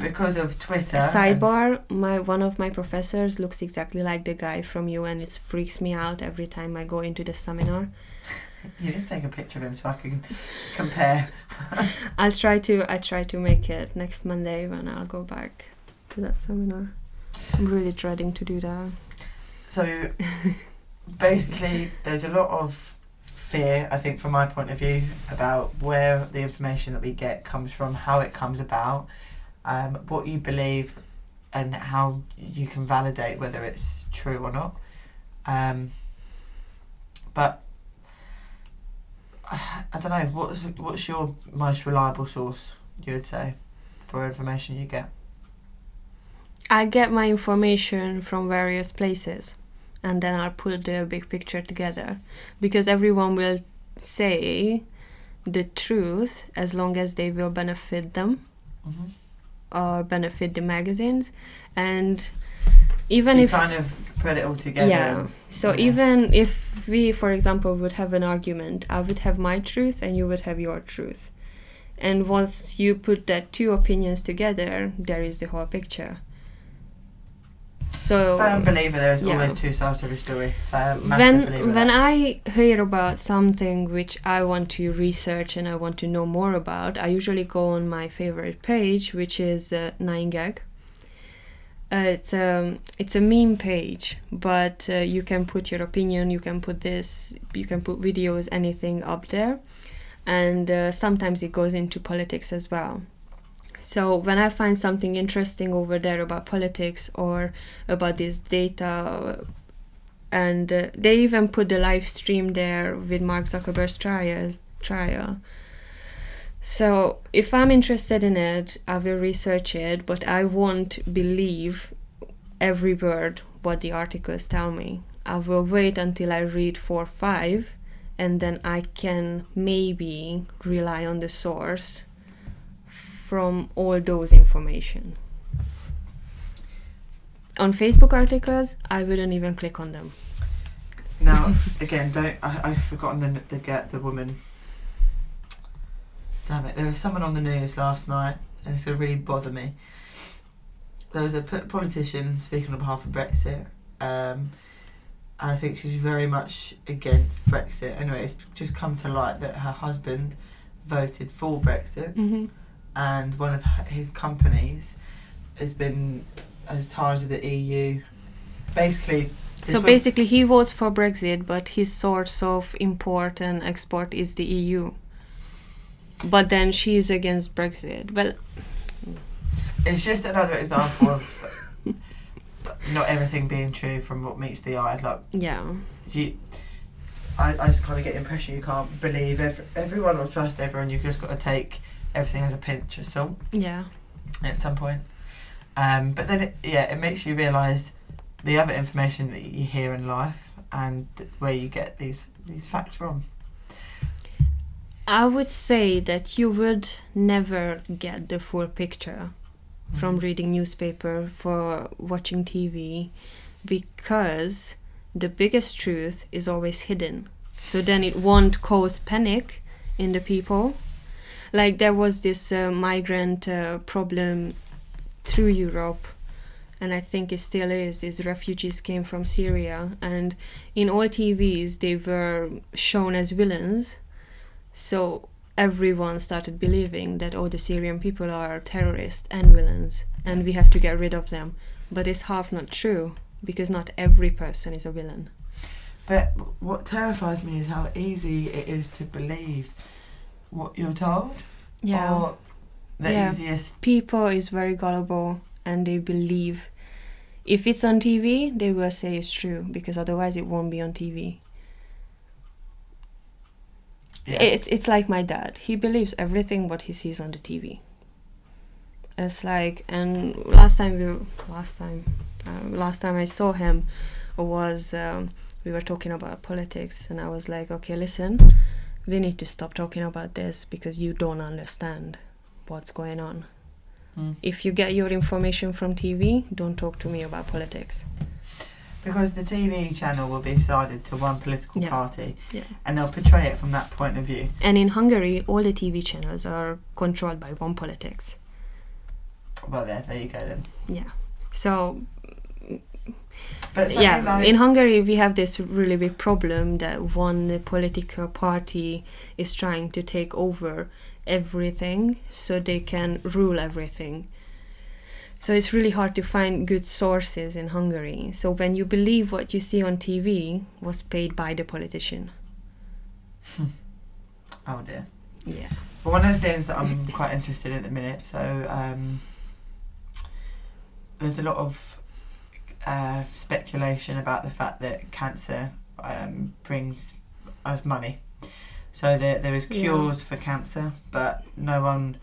Because of Twitter. A sidebar: My one of my professors looks exactly like the guy from you, and it freaks me out every time I go into the seminar. You need to take a picture of him so I can compare. I'll try to I try to make it next Monday when I'll go back to that seminar. I'm really dreading to do that. So basically, there's a lot of fear, I think, from my point of view, about where the information that we get comes from, how it comes about, um, what you believe, and how you can validate whether it's true or not. Um, but I don't know. What's what's your most reliable source? You would say for information you get. I get my information from various places and then I'll put the big picture together because everyone will say the truth as long as they will benefit them Mm-hmm. Or benefit the magazines and even you if kind of put it all together. yeah so Yeah. even if we for example would have an argument i would have my truth and you would have your truth and once you put that two opinions together there is the whole picture so Firm believer there is Yeah. always two sides to every story. Firm, believer. when when. I hear about something which I want to research and I want to know more about, I usually go on my favorite page, which is uh, 9gag. Uh, it's um it's a meme page, but uh, you can put your opinion, you can put this, you can put videos, anything up there, and uh, sometimes it goes into politics as well. So when I find something interesting over there about politics or about this data and uh, they even put the live stream there with Mark Zuckerberg's trials, trial. So if I'm interested in it, I will research it, but I won't believe every word what the articles tell me. I will wait until I read four five, and then I can maybe rely on the source from all those information. On Facebook articles, I wouldn't even click on them. Now, again, don't I, I've forgotten the the get the woman. Damn it! There was someone on the news last night, and it's gonna really bother me. There was a p- politician speaking on behalf of Brexit, um, and I think she's very much against Brexit. Anyway, it's just come to light that her husband voted for Brexit, hmm and one of his companies has been as ties with the EU. Basically, So basically, he votes for Brexit, but his source of import and export is the EU. But then she's against Brexit. Well, It's just another example of not everything being true from what meets the eye. Like yeah, you, I, I just kind of get the impression you can't believe every, everyone or trust everyone. You've just got to take everything has a pinch of salt yeah, at some point. Um, but then, it, yeah, it makes you realise the other information that you hear in life and where you get these these facts from. I would say that you would never get the full picture from Mhm. reading newspaper for watching TV because the biggest truth is always hidden. So then it won't cause panic in the people. Like there was this uh, migrant uh, problem through Europe and I think it still is. These refugees came from Syria, and in all TVs they were shown as villains. So everyone started believing that oh, the Syrian people are terrorists and villains, and we have to get rid of them. But it's half not true because not every person is a villain. But what terrifies me is how easy it is to believe what you're told. Or the Yeah. easiest. people is very gullible and they believe if it's on TV, they will say it's true because otherwise it won't be on TV. Yeah. It's it's like my dad. He believes everything what he sees on the TV. It's like and last time we last time uh, last time I saw him was um, we were talking about politics and I was like, okay, listen, we need to stop talking about this because you don't understand what's going on. Mm. If you get your information from TV, don't talk to me about politics. Because the TV channel will be sided to one political Yeah. party, Yeah. and they'll portray it from that point of view. And in Hungary, all the TV channels are controlled by one politics. Well, there, there you go then. Yeah. So yeah, like, in Hungary we have this really big problem that one political party is trying to take over everything so they can rule everything. So it's really hard to find good sources in Hungary. So when you believe what you see on TV was paid by the politician. oh dear. Yeah. But one of the things that I'm quite interested in at the minute, so um, there's a lot of uh, speculation about the fact that cancer um, brings us money. So there, there is Yeah. cures for cancer, but no one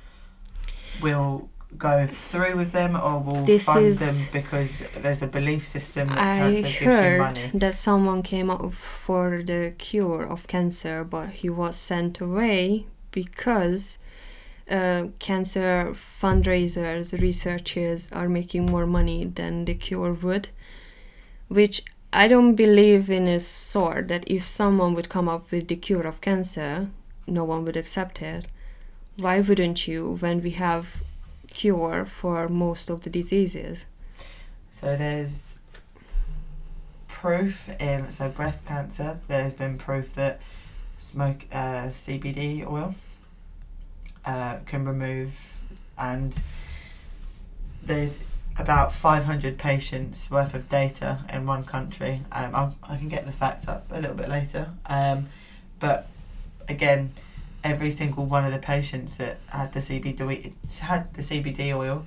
will go through with them or will This fund is- them because there's a belief system that I cancer gives you heard money. that someone came up for the cure of cancer, but he was sent away because uh, cancer fundraisers, researchers are making more money than the cure would. Which I don't believe in a sort that if someone would come up with the cure of cancer, no one would accept it. Why wouldn't you when we have cure for most of the diseases? So there's proof in so breast cancer. There's been proof that smoke uh, CBD oil uh, can remove, and there's about 500 patients worth of data in one country. Um, I'll, I can get the facts up a little bit later. Um, but again, every single one of the patients that had the CBD had the CBD oil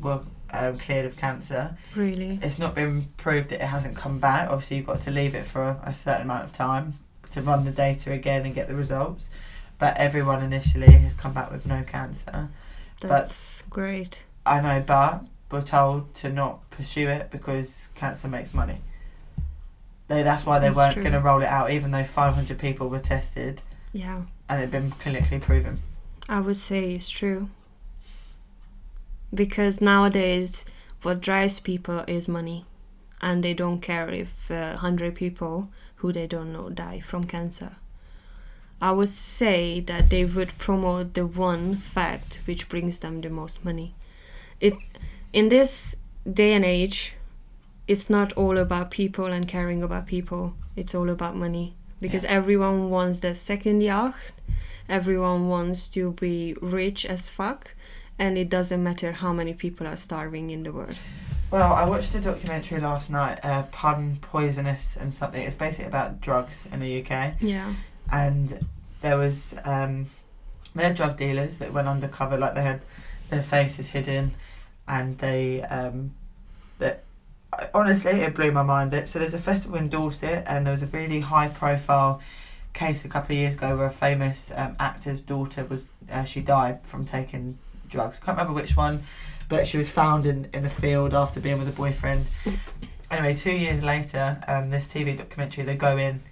were um, cleared of cancer. Really? It's not been proved that it hasn't come back. Obviously, you've got to leave it for a, a certain amount of time to run the data again and get the results. But everyone initially has come back with no cancer. That's great. I know, but we're told to not pursue it because cancer makes money. They, that's why they That's weren't going to roll it out, even though 500 people were tested Yeah, and it had been clinically proven. I would say it's true. Because nowadays, what drives people is money, and they don't care if uh, hundred people who they don't know die from cancer. I would say that they would promote the one fact which brings them the most money. It in this day and age, it's not all about people and caring about people. It's all about money because everyone wants the second yacht. Everyone wants to be rich as fuck, and it doesn't matter how many people are starving in the world. Well, I watched a documentary last night, uh, Pun Poisonous and something. It's basically about drugs in the UK. Yeah. And there was um, they had drug dealers that went undercover, like they had their faces hidden, and they um, that honestly it blew my mind. That so there's a festival in Dorset, and there was a really high profile case a couple of years ago where a famous um, actor's daughter was uh, she died from taking drugs. Can't remember which one, but she was found in in a field after being with a boyfriend. Anyway, two years later, um, this TV documentary they go in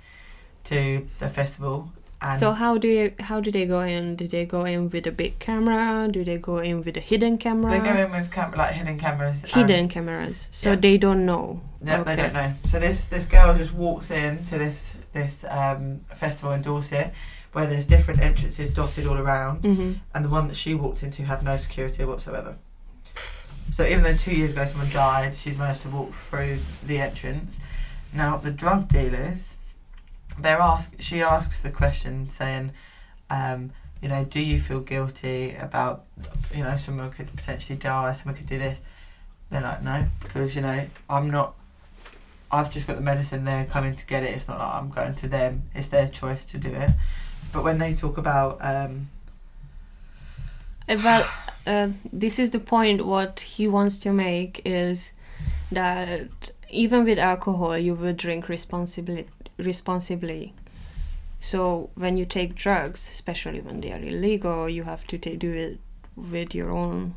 to the festival and So how do you how do they go in? Do they go in with a big camera? Do they go in with a hidden camera? they go in with cam- like hidden cameras. hidden cameras, so Yeah. they don't know. No, they Okay. don't know. So this this girl just walks in to this this um, festival in Dorset, where there's different entrances dotted all around, hmm and the one that she walked into had no security whatsoever. So even though two years ago someone died, she's managed to walk through the entrance. Now the drug dealers, they're ask. She asks the question saying, um, you know, do you feel guilty about, you know, someone could potentially die, someone could do this. They're like, no, because you know, I'm not. I've just got the medicine. They're coming to get it. It's not like I'm going to them. It's their choice to do it. But when they talk about um, Well, uh, this is the point. What he wants to make is that even with alcohol, you will drink responsibly. Responsibly. So when you take drugs, especially when they are illegal, you have to ta- do it with your own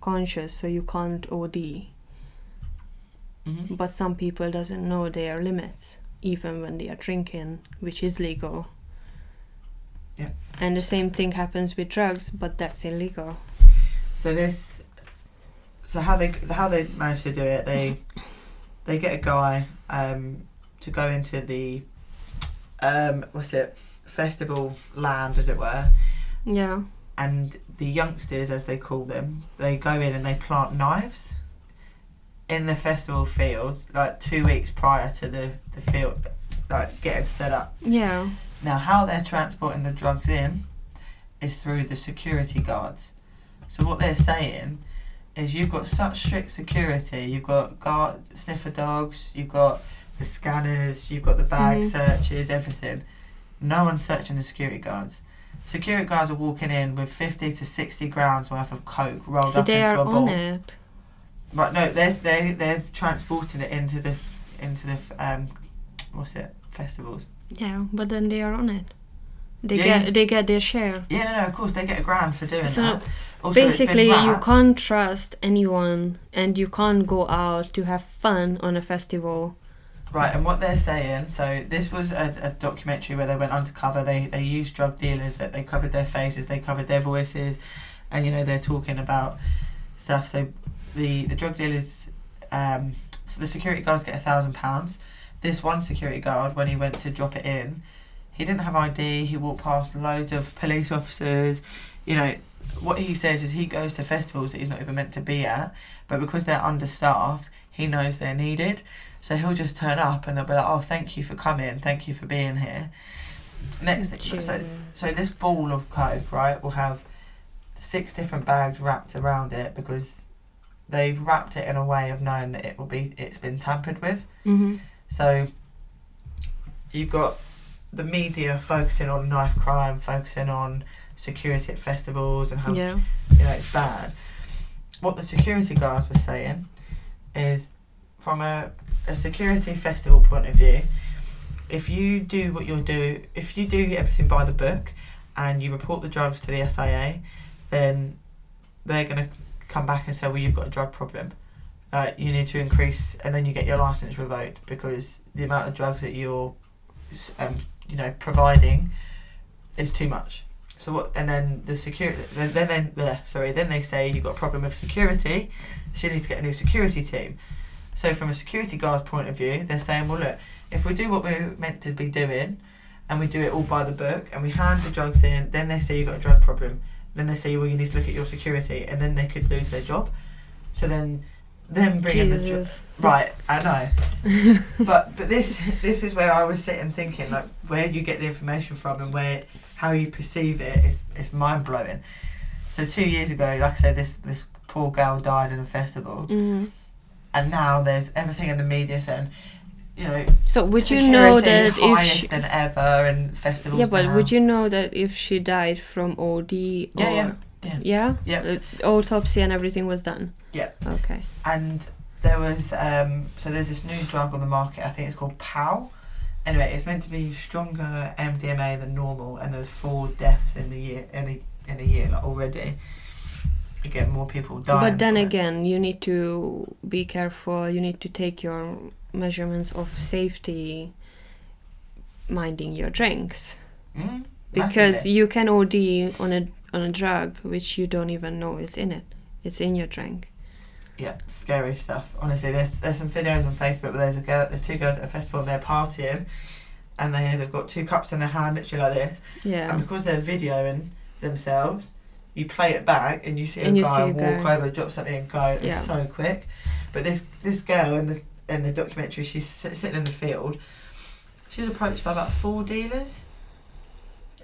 conscience, so you can't OD. But some people doesn't know their limits, even when they are drinking, which is legal. Yeah. And the same thing happens with drugs, but that's illegal. So this, so how they how they manage to do it? They they get a guy um, to go into the um, what's it festival land, as it were, Yeah. and the youngsters, as they call them, they go in and they plant knives in the festival fields, like two weeks prior to the the field, like getting set up. Yeah. Now, how they're transporting the drugs in is through the security guards. So what they're saying is you've got such strict security. You've got guard sniffer dogs. You've got the scanners. You've got the bag Mhm. searches. Everything. No one's searching the security guards. Security guards are walking in with fifty to sixty grams worth of coke rolled So up they into are a ball. on it. Right, no, they're they they're transporting it into the into the um, what's it festivals. Yeah, but then they are on it. They Yeah, get they get their share. Yeah, no, no, of course they get a grand for doing So, that. Also, Basically, you can't trust anyone, and you can't go out to have fun on a festival. Right, and what they're saying, so this was a, a documentary where they went undercover. They they used drug dealers that they covered their faces, they covered their voices, and you know they're talking about stuff. So the the drug dealers, um, so the security guards get a thousand pounds. This one security guard, when he went to drop it in, he didn't have ID. He walked past loads of police officers. You know, what he says is he goes to festivals that he's not even meant to be at, but because they're understaffed, he knows they're needed. So he'll just turn up and they'll be like, "Oh, thank you for coming. Thank you for being here." Next thing, so Cheers. so this ball of coke, right, will have six different bags wrapped around it because they've wrapped it in a way of knowing that it will be it's been tampered with. hmm So you've got the media focusing on knife crime, focusing on security at festivals and how Yeah. you know it's bad. What the security guards were saying is from a, a security festival point of view, if you do what you'll do, if you do everything by the book and you report the drugs to the SIA, then they're going to come back and say, well, you've got a drug problem. Uh, you need to increase, and then you get your license revoked because the amount of drugs that you're, um, you know, providing is too much. So what? And then the security, then then, then sorry, then they say you've got a problem with security. So you need to get a new security team. So from a security guard's point of view, they're saying, well, look, if we do what we're meant to be doing, and we do it all by the book, and we hand the drugs in, then they say you've got a drug problem. Then they say, well, you need to look at your security, and then they could lose their job. So then, them bringing the dr- right, I know, but but this this is where I was sitting thinking like where you get the information from and where how you perceive it is is mind blowing. So two years ago, like I said, this this poor girl died in a festival, Mhm. And now there's everything in the media saying, you know, So would you know that if highest she, than ever and festivals. yeah, but now. would you know that if she died from OD or Yeah, yeah, yeah. yeah, Yeah. Uh, autopsy and everything was done. Yeah. Okay. and there was um, so there's this new drug on the market. I think it's called POW. Anyway, it's meant to be stronger MDMA than normal, and there's four deaths in the year in a, in a year like already. Again, more people dying. But then from it. again, you need to be careful. You need to take your measurements of safety, minding your drinks, Mm, because you can OD on a on a drug which you don't even know is in it. It's in your drink. yeah, scary stuff. Honestly, there's there's some videos on Facebook where there's a girl, there's two girls at a festival, and they're partying, and they they've got two cups in their hand, literally like this, Yeah. and because they're videoing themselves, you play it back and you see And a guy see a walk guy. over, drop something, and go. Yeah. It's so quick. But this this girl in the in the documentary, she's sitting in the field. She was approached by about four dealers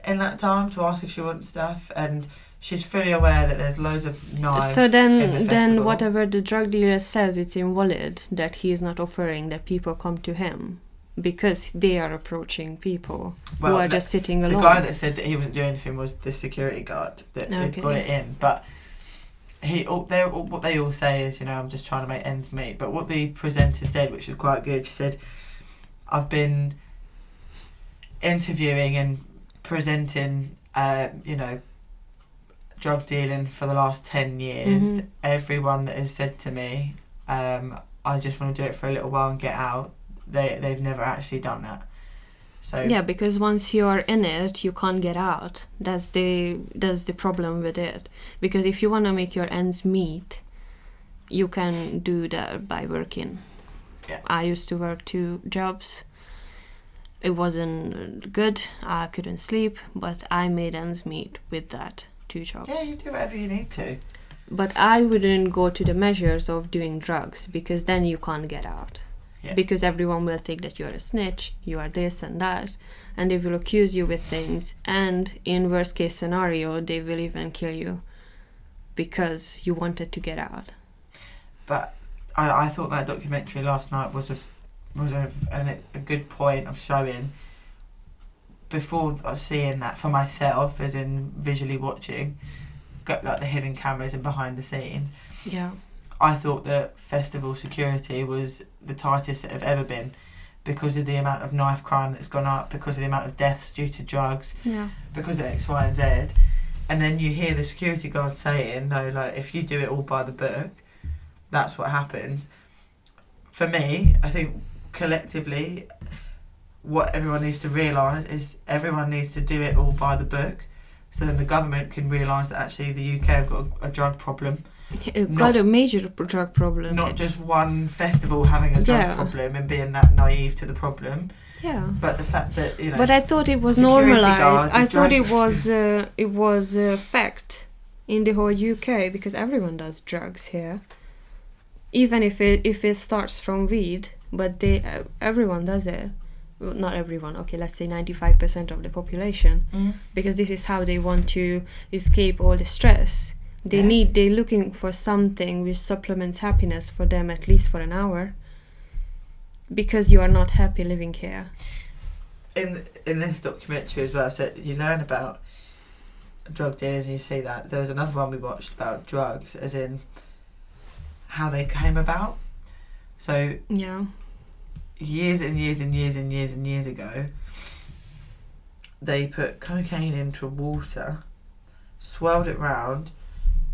in that time to ask if she wants stuff, and she's fully aware that there's loads of knives. so in the then then whatever the drug dealer says it's invalid that he is not offering that people come to him because they are approaching people Well, who are the- just sitting alone. The guy that said that he wasn't doing anything was the security guard that had Okay. got it in, but he all they all, what they all say is you know I'm just trying to make ends meet. But what the presenter said, which was quite good, she said, "I've been interviewing and presenting, uh, you know, drug dealing for the last ten years. Mhm. Everyone that has said to me, um, I just want to do it for a little while and get out. They they've never actually done that." So yeah because once you're in it you can't get out. That's the that's the problem with it. Because if you want to make your ends meet you can do that by working. Yeah. i used to work two jobs. It wasn't good. I couldn't sleep but i made ends meet with that two jobs. Yeah, you do whatever you need to. but i wouldn't go to the measures of doing drugs because then you can't get out Yeah. because everyone will think that you're a snitch you are this and that and they will accuse you with things and in worst case scenario they will even kill you because you wanted to get out But I, I thought that documentary last night was a was a, an, a good point of showing before of seeing that for myself, as in visually watching, got like the hidden cameras and behind the scenes. yeah I thought that festival security was the tightest it have ever been because of the amount of knife crime that's gone up, because of the amount of deaths due to drugs, yeah because of X, Y, and Z. And then you hear the security guard saying, no, like, if you do it all by the book, that's what happens. For me, I think collectively, what everyone needs to realise is everyone needs to do it all by the book. So then the government can realise that actually the UK have got a, a drug problem. Not- got a major drug problem Not just one festival having a drug Yeah. problem and being that naive to the problem, yeah but the fact that, you know. but i thought it was normalized i thought it was uh, it was a fact in the whole uk because everyone does drugs here even if it if it starts from weed but they uh, everyone does it well, not everyone okay let's say 95% of the population Mm. because this is how they want to escape all the stress they need they're looking for something which supplements happiness for them at least for an hour because you are not happy living here in in this documentary as well, so you learn about drug dealers and you see that. There was another one we watched about drugs, as in how they came about. So yeah years and years and years and years and years ago, they put cocaine into water, swirled it round,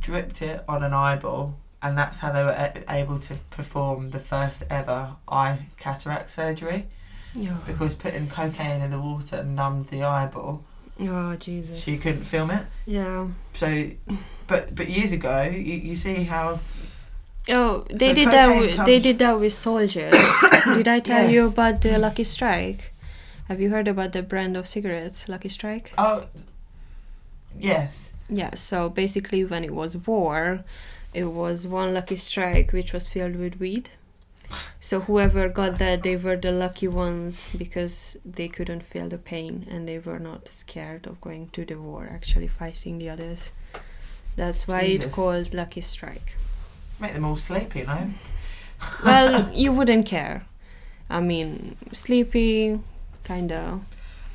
dripped it on an eyeball, and that's how they were able to perform the first ever eye cataract surgery. yeah Because putting cocaine in the water numbed the eyeball, oh jesus so you couldn't film it. yeah So, but but years ago, you, you see how Oh, they So did that. With, they did that with soldiers. did I tell you about the Lucky Strike? Have you heard about the brand of cigarettes, Lucky Strike? Oh, yes. Yeah. So basically, when it was war, it was one Lucky Strike which was filled with weed. So whoever got that, they were the lucky ones because they couldn't feel the pain and they were not scared of going to the war, actually fighting the others. That's why it's Jesus. called Lucky Strike. Make them all sleepy, know? well, you wouldn't care. I mean, sleepy, kind of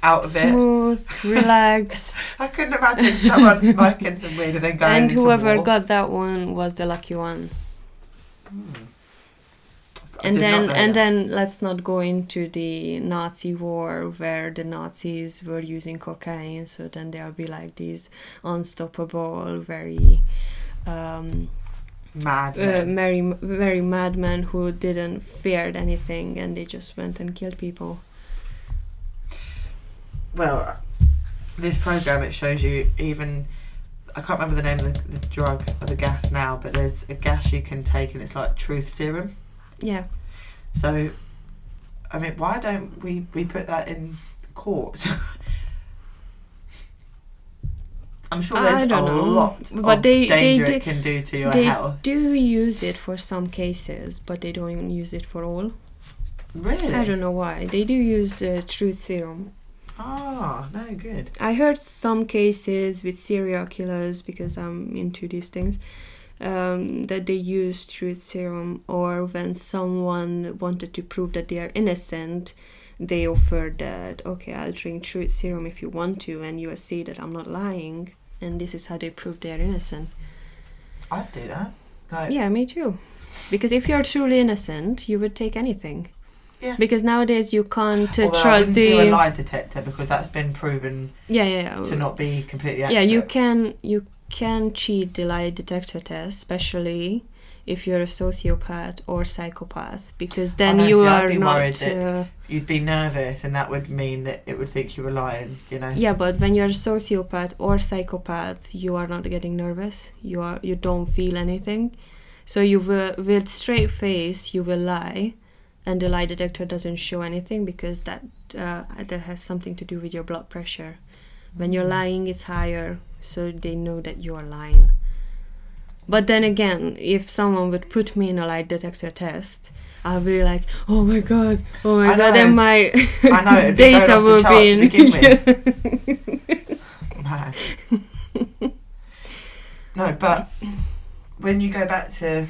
Out of it. smooth, relaxed, I couldn't imagine someone smoking some weed and then going and whoever got that one was the lucky one. Hmm. And then, and that. then, let's not go into the Nazi war where the Nazis were using cocaine. So then there'll be like these unstoppable, very. Um, mad. uh, very very madmen who didn't feared anything and they just went and killed people. Well, this program it shows you even. I can't remember the name of the, the drug or the gas now, but there's a gas you can take and it's like truth serum. Yeah. So, I mean, why don't we we put that in court? I'm sure I there's don't a know. lot But of they- they danger do- it can do to your they health. do use it for some cases, but they don't use it for all. Really? I don't know why. They do use uh, truth serum. Ah, no, good. I heard some cases with serial killers because I'm into these things. Um, that they use truth serum, or when someone wanted to prove that they are innocent, they offered that okay, I'll drink truth serum if you want to, and you'll see that I'm not lying, and this is how they prove they are innocent. I'd do that. Like, Yeah, me too. Because if you're truly innocent, you would take anything. Yeah. Because nowadays you can't uh, although I trust wouldn't do a the lie detector because that's been proven yeah yeah yeah. to not be completely yeah you can you can cheat the lie detector test, especially if you're a sociopath or psychopath, because then know, you see, are not. Uh, You'd be nervous, and that would mean that it would think you were lying. You know. yeah, but when you're a sociopath or psychopath, you are not getting nervous. You are you don't feel anything, so you will with straight face you will lie, and the lie detector doesn't show anything because that uh, that has something to do with your blood pressure. When you're lying, it's higher, so they know that you are lying. But then again, if someone would put me in a lie detector test, I'll be like, "Oh my god, oh my I god," know. and my I know, data will be to in. Mad. no, but when you go back to,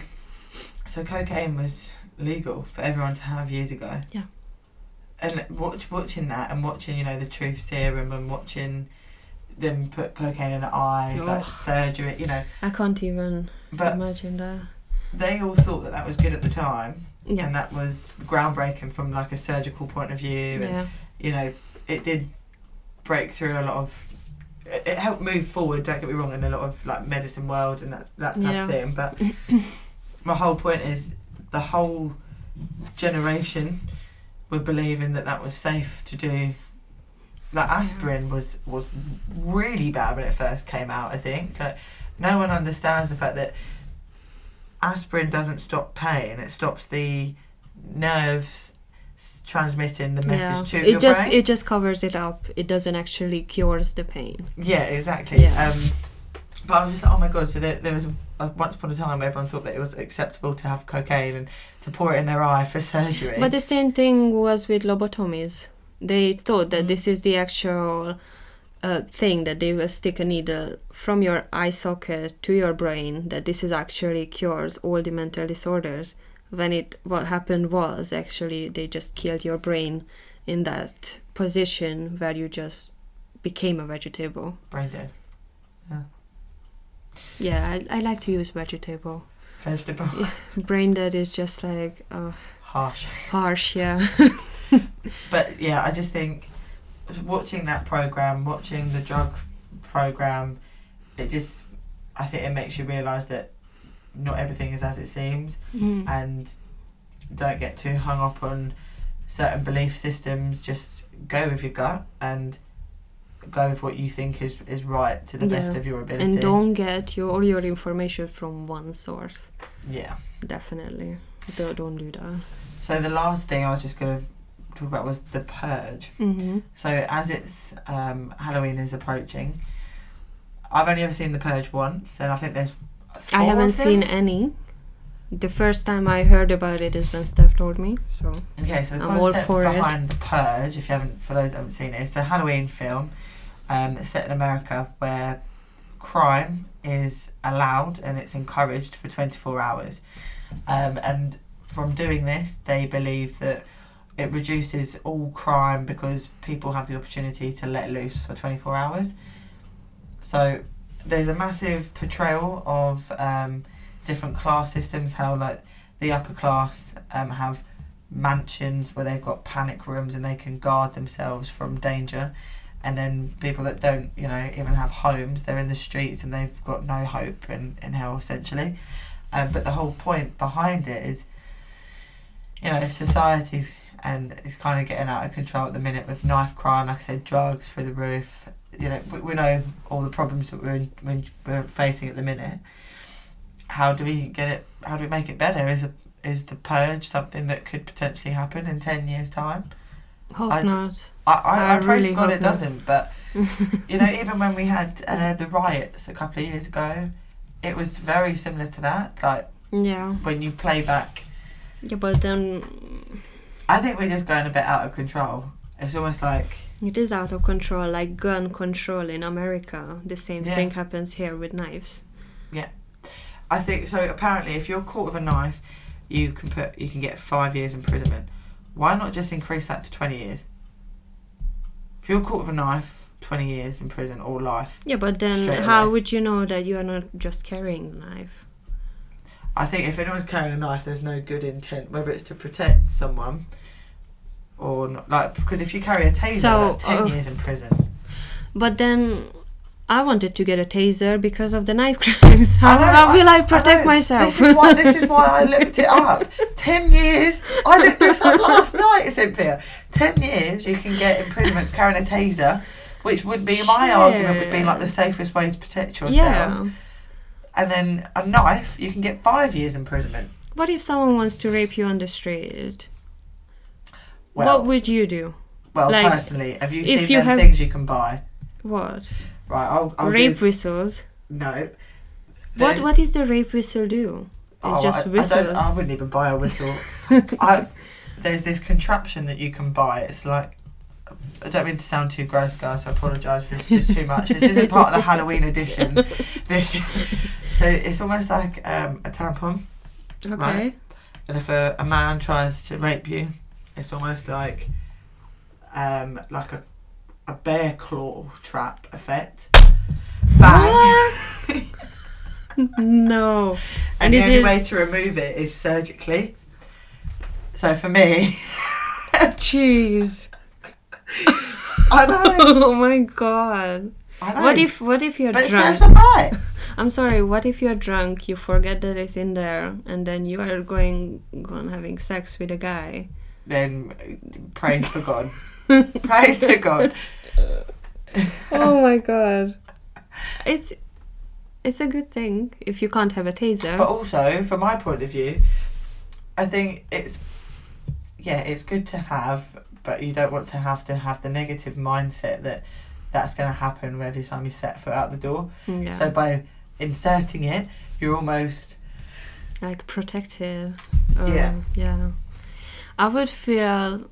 so cocaine was legal for everyone to have years ago. Yeah. And watch, watching that and watching, you know, the truth serum and watching them put cocaine in the eye, like surgery, you know. I can't even But imagine that. they all thought that that was good at the time, Yeah. and that was groundbreaking from like a surgical point of view, and Yeah. you know, it did break through a lot of. It it helped move forward. Don't get me wrong, in a lot of like medicine world and that that type Yeah. of thing. But my whole point is, the whole generation were believing that that was safe to do. Like Yeah. aspirin was was really bad when it first came out. I think like no one understands the fact that aspirin doesn't stop pain. It stops the nerves transmitting the message to it your just brain. it just covers it up. It doesn't actually cures the pain. Yeah, exactly. Yeah. Um, but I was just like, oh my god! So there, there was once upon a time everyone thought that it was acceptable to have cocaine and to pour it in their eye for surgery. But the same thing was with lobotomies. They thought that Mhm. this is the actual uh, thing that they will stick a needle from your eye socket to your brain. That this is actually cures all the mental disorders. When it what happened was actually they just killed your brain in that position where you just became a vegetable. brain dead. Yeah, I, I like to use vegetable. Vegetable. Brain dead is just like uh, Harsh. harsh. Yeah. But yeah, I just think watching that program, watching the drug program, it just, I think it makes you realise that not everything is as it seems, Mm. and don't get too hung up on certain belief systems. Just go with your gut, and go with what you think is is right to the best of your ability. And don't get your all your information from one source. yeah. Definitely. Don't, don't do that. So the last thing I was just going to talk about was the purge. Mm-hmm. So as it's um, Halloween is approaching, I've only ever seen the purge once, and I think there's. I haven't seen any. The first time I heard about it is when Steph told me. So Okay, so the I'm all concept for it. behind the purge, if you haven't, for those that haven't seen it, it's a Halloween film um, set in America where crime is allowed and it's encouraged for 24 hours. Um, and from doing this, they believe that it reduces all crime because people have the opportunity to let loose for 24 hours. So there's a massive portrayal of um, different class systems, how like the upper class um, have mansions where they've got panic rooms and they can guard themselves from danger and then people that don't you know even have homes they're in the streets and they've got no hope in, in hell essentially. Um, but the whole point behind it is you know society's and it's kind of getting out of control at the minute with knife crime like i said drugs through the roof you know we, we know all the problems that we're, in, we're, facing at the minute. How do we get it how do we make it better? Is a, is the purge something that could potentially happen in 10 years time? Hope I d- not. I, I, I, I pray really to God it not. doesn't, but you know, even when we had uh, the riots a couple of years ago, it was very similar to that. Like Yeah. when you play back, Yeah, but then I think we're just going a bit out of control. It's almost like it is out of control, like gun control in America. The same Yeah. thing happens here with knives. Yeah, I think so. Apparently, if you're caught with a knife, you can put you can get five years imprisonment. Why not just increase that to twenty years? If you're caught with a knife, twenty years in prison or life. Yeah, but then Straight how away. would you know that you are not just carrying the knife? I think if anyone's carrying a knife, there's no good intent, whether it's to protect someone or not. Like, because if you carry a taser, So, that's 10 uh, years in prison. But then I wanted to get a taser because of the knife crimes. How, know, how will I, I protect know. myself? This is, why, this is why I looked it up. 10 years. I looked this up last night, Cynthia. 10 years you can get imprisonment for carrying a taser, which would be my argument, would be like the safest way to protect yourself. yeah. And then a knife, you can get five years imprisonment. What if someone wants to rape you on the street? Well, what would you do? well like, personally, have you seen you them have- things you can buy? What? Right, I'll, I'll rape give- whistles. No. What what is the rape whistle do? It's Oh, just I, I, whistles. don't, I wouldn't even buy a whistle. I, there's this contraption that you can buy. It's like I don't mean to sound too gross, guys. So I apologise. This is just too much. This isn't part of the Halloween edition. This, so it's almost like um, a tampon. okay. right. And if a, a man tries to rape you, it's almost like um, like a a bear claw trap effect. Bang. no. And, And the only it way to remove it is surgically. So for me, Jeez. I know, oh my god. What if what if you're But it drunk? serves a bite. I'm sorry, what if you're drunk, you forget that it's in there and then you are going on having sex with a guy? Then pray for God. pray to God. oh my god. It's it's a good thing if you can't have a taser. But also, from my point of view, I think it's yeah, it's good to have, but you don't want to have to have the negative mindset that that's going to happen every time you set foot out the door. yeah. So by inserting it, you're almost like protected. or- Yeah. Oh, yeah. I would feel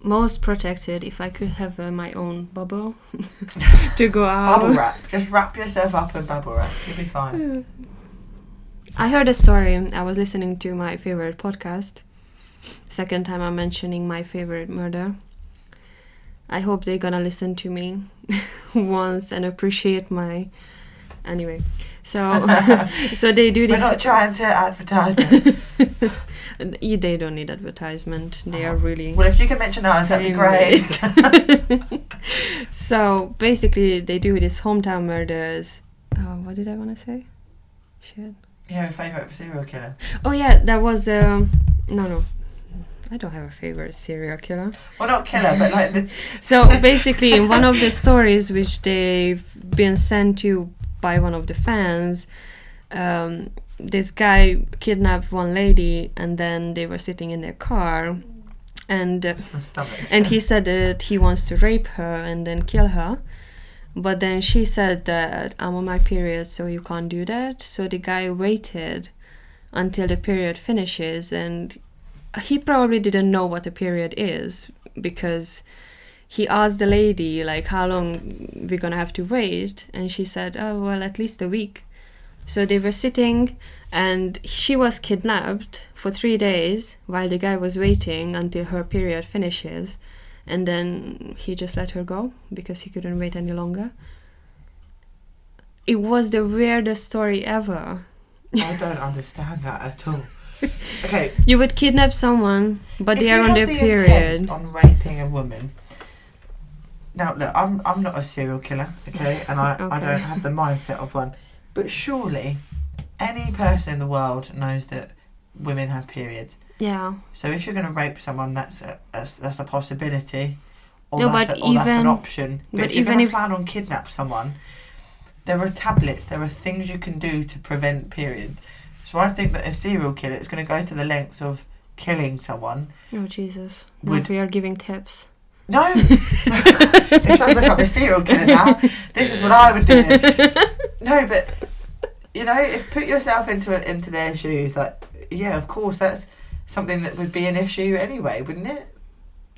most protected if I could have uh, my own bubble to go out. bubble wrap. Just wrap yourself up in bubble wrap. You'll be fine. I heard a story. I was listening to my favorite podcast. Second time I'm mentioning my favorite murder. I hope they're gonna listen to me once and appreciate my. Anyway, so so they do this. We're not trying to advertise. them. They don't need advertisement. They are Uh-huh. really. well, if you can mention ours, that'd be great. so basically, they do this hometown murders. Uh, what did I want to say? Shit. Your favourite serial killer? Oh yeah, that was um no no. I don't have a favorite serial killer. Well, not killer, but like So basically, in one of the stories which they've been sent to by one of the fans, um, this guy kidnapped one lady, and then they were sitting in their car, and uh, and he said that he wants to rape her and then kill her. But then she said that I'm on my period, so you can't do that. So the guy waited until the period finishes, and he probably didn't know what a period is because he asked the lady like how long we're gonna have to wait, and she said, "Oh well, at least a week." So they were sitting, and she was kidnapped for three days while the guy was waiting until her period finishes and then he just let her go because he couldn't wait any longer. It was the weirdest story ever. I don't understand that at all. Okay, You would kidnap someone, but if they are on their the period. on raping a woman. Now, look, I'm I'm not a serial killer, okay, and I, I don't have the mindset of one. But surely, any person in the world knows that women have periods. Yeah. So if you're going to rape someone, that's a that's, that's a possibility, or, No, that's, but a, or that's an even- option. But, but if you're going to plan on kidnap someone, there are tablets, there are things you can do to prevent periods. So I think that a serial killer is going to go to the lengths of killing someone. Oh Jesus! Would- we are giving tips. No, it sounds like I'm a serial killer now. This is what I would do. No, but you know, if put yourself into into their shoes, like yeah, of course that's something that would be an issue anyway, wouldn't it?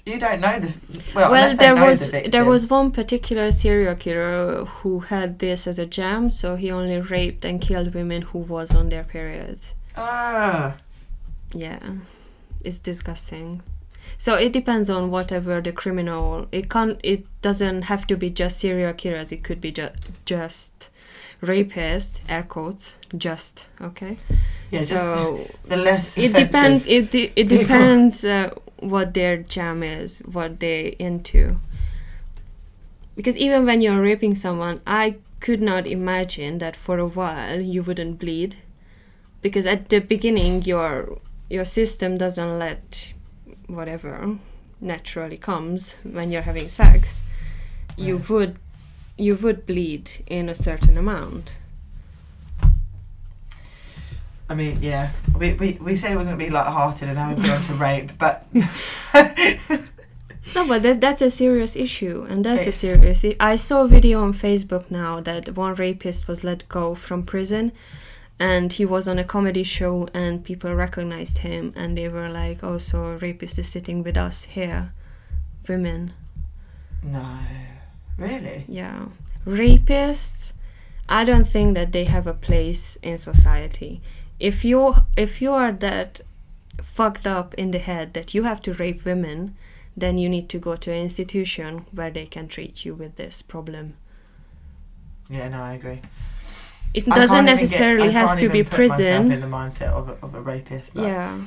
You don't know the well. Well, there was the there was one particular serial killer who had this as a jam, so he only raped and killed women who was on their periods. ah Yeah, it's disgusting. So it depends on whatever the criminal. It can't. It doesn't have to be just serial killers. It could be ju- just rapist, air quotes, just okay. yeah. Just so the less it depends. It de- it depends uh, what their jam is, what they into. Because even when you're raping someone, I could not imagine that for a while you wouldn't bleed, because at the beginning your your system doesn't let whatever naturally comes when you're having sex. You would you would bleed in a certain amount. I mean, yeah. We, we, we said it wasn't going to be light-hearted and now we've gone to rape, but No, but that, that's a serious issue, and that's It's- a serious. I- I saw a video on Facebook now that one rapist was let go from prison, and he was on a comedy show, and people recognized him, and they were like, "Oh, so a rapist is sitting with us here, women." no, really. Yeah, rapists. I don't think that they have a place in society. If you if you are that fucked up in the head that you have to rape women, then you need to go to an institution where they can treat you with this problem. Yeah, no, I agree. It doesn't get- necessarily I has to be prison. in the mindset of a, of a rapist. Like, Yeah.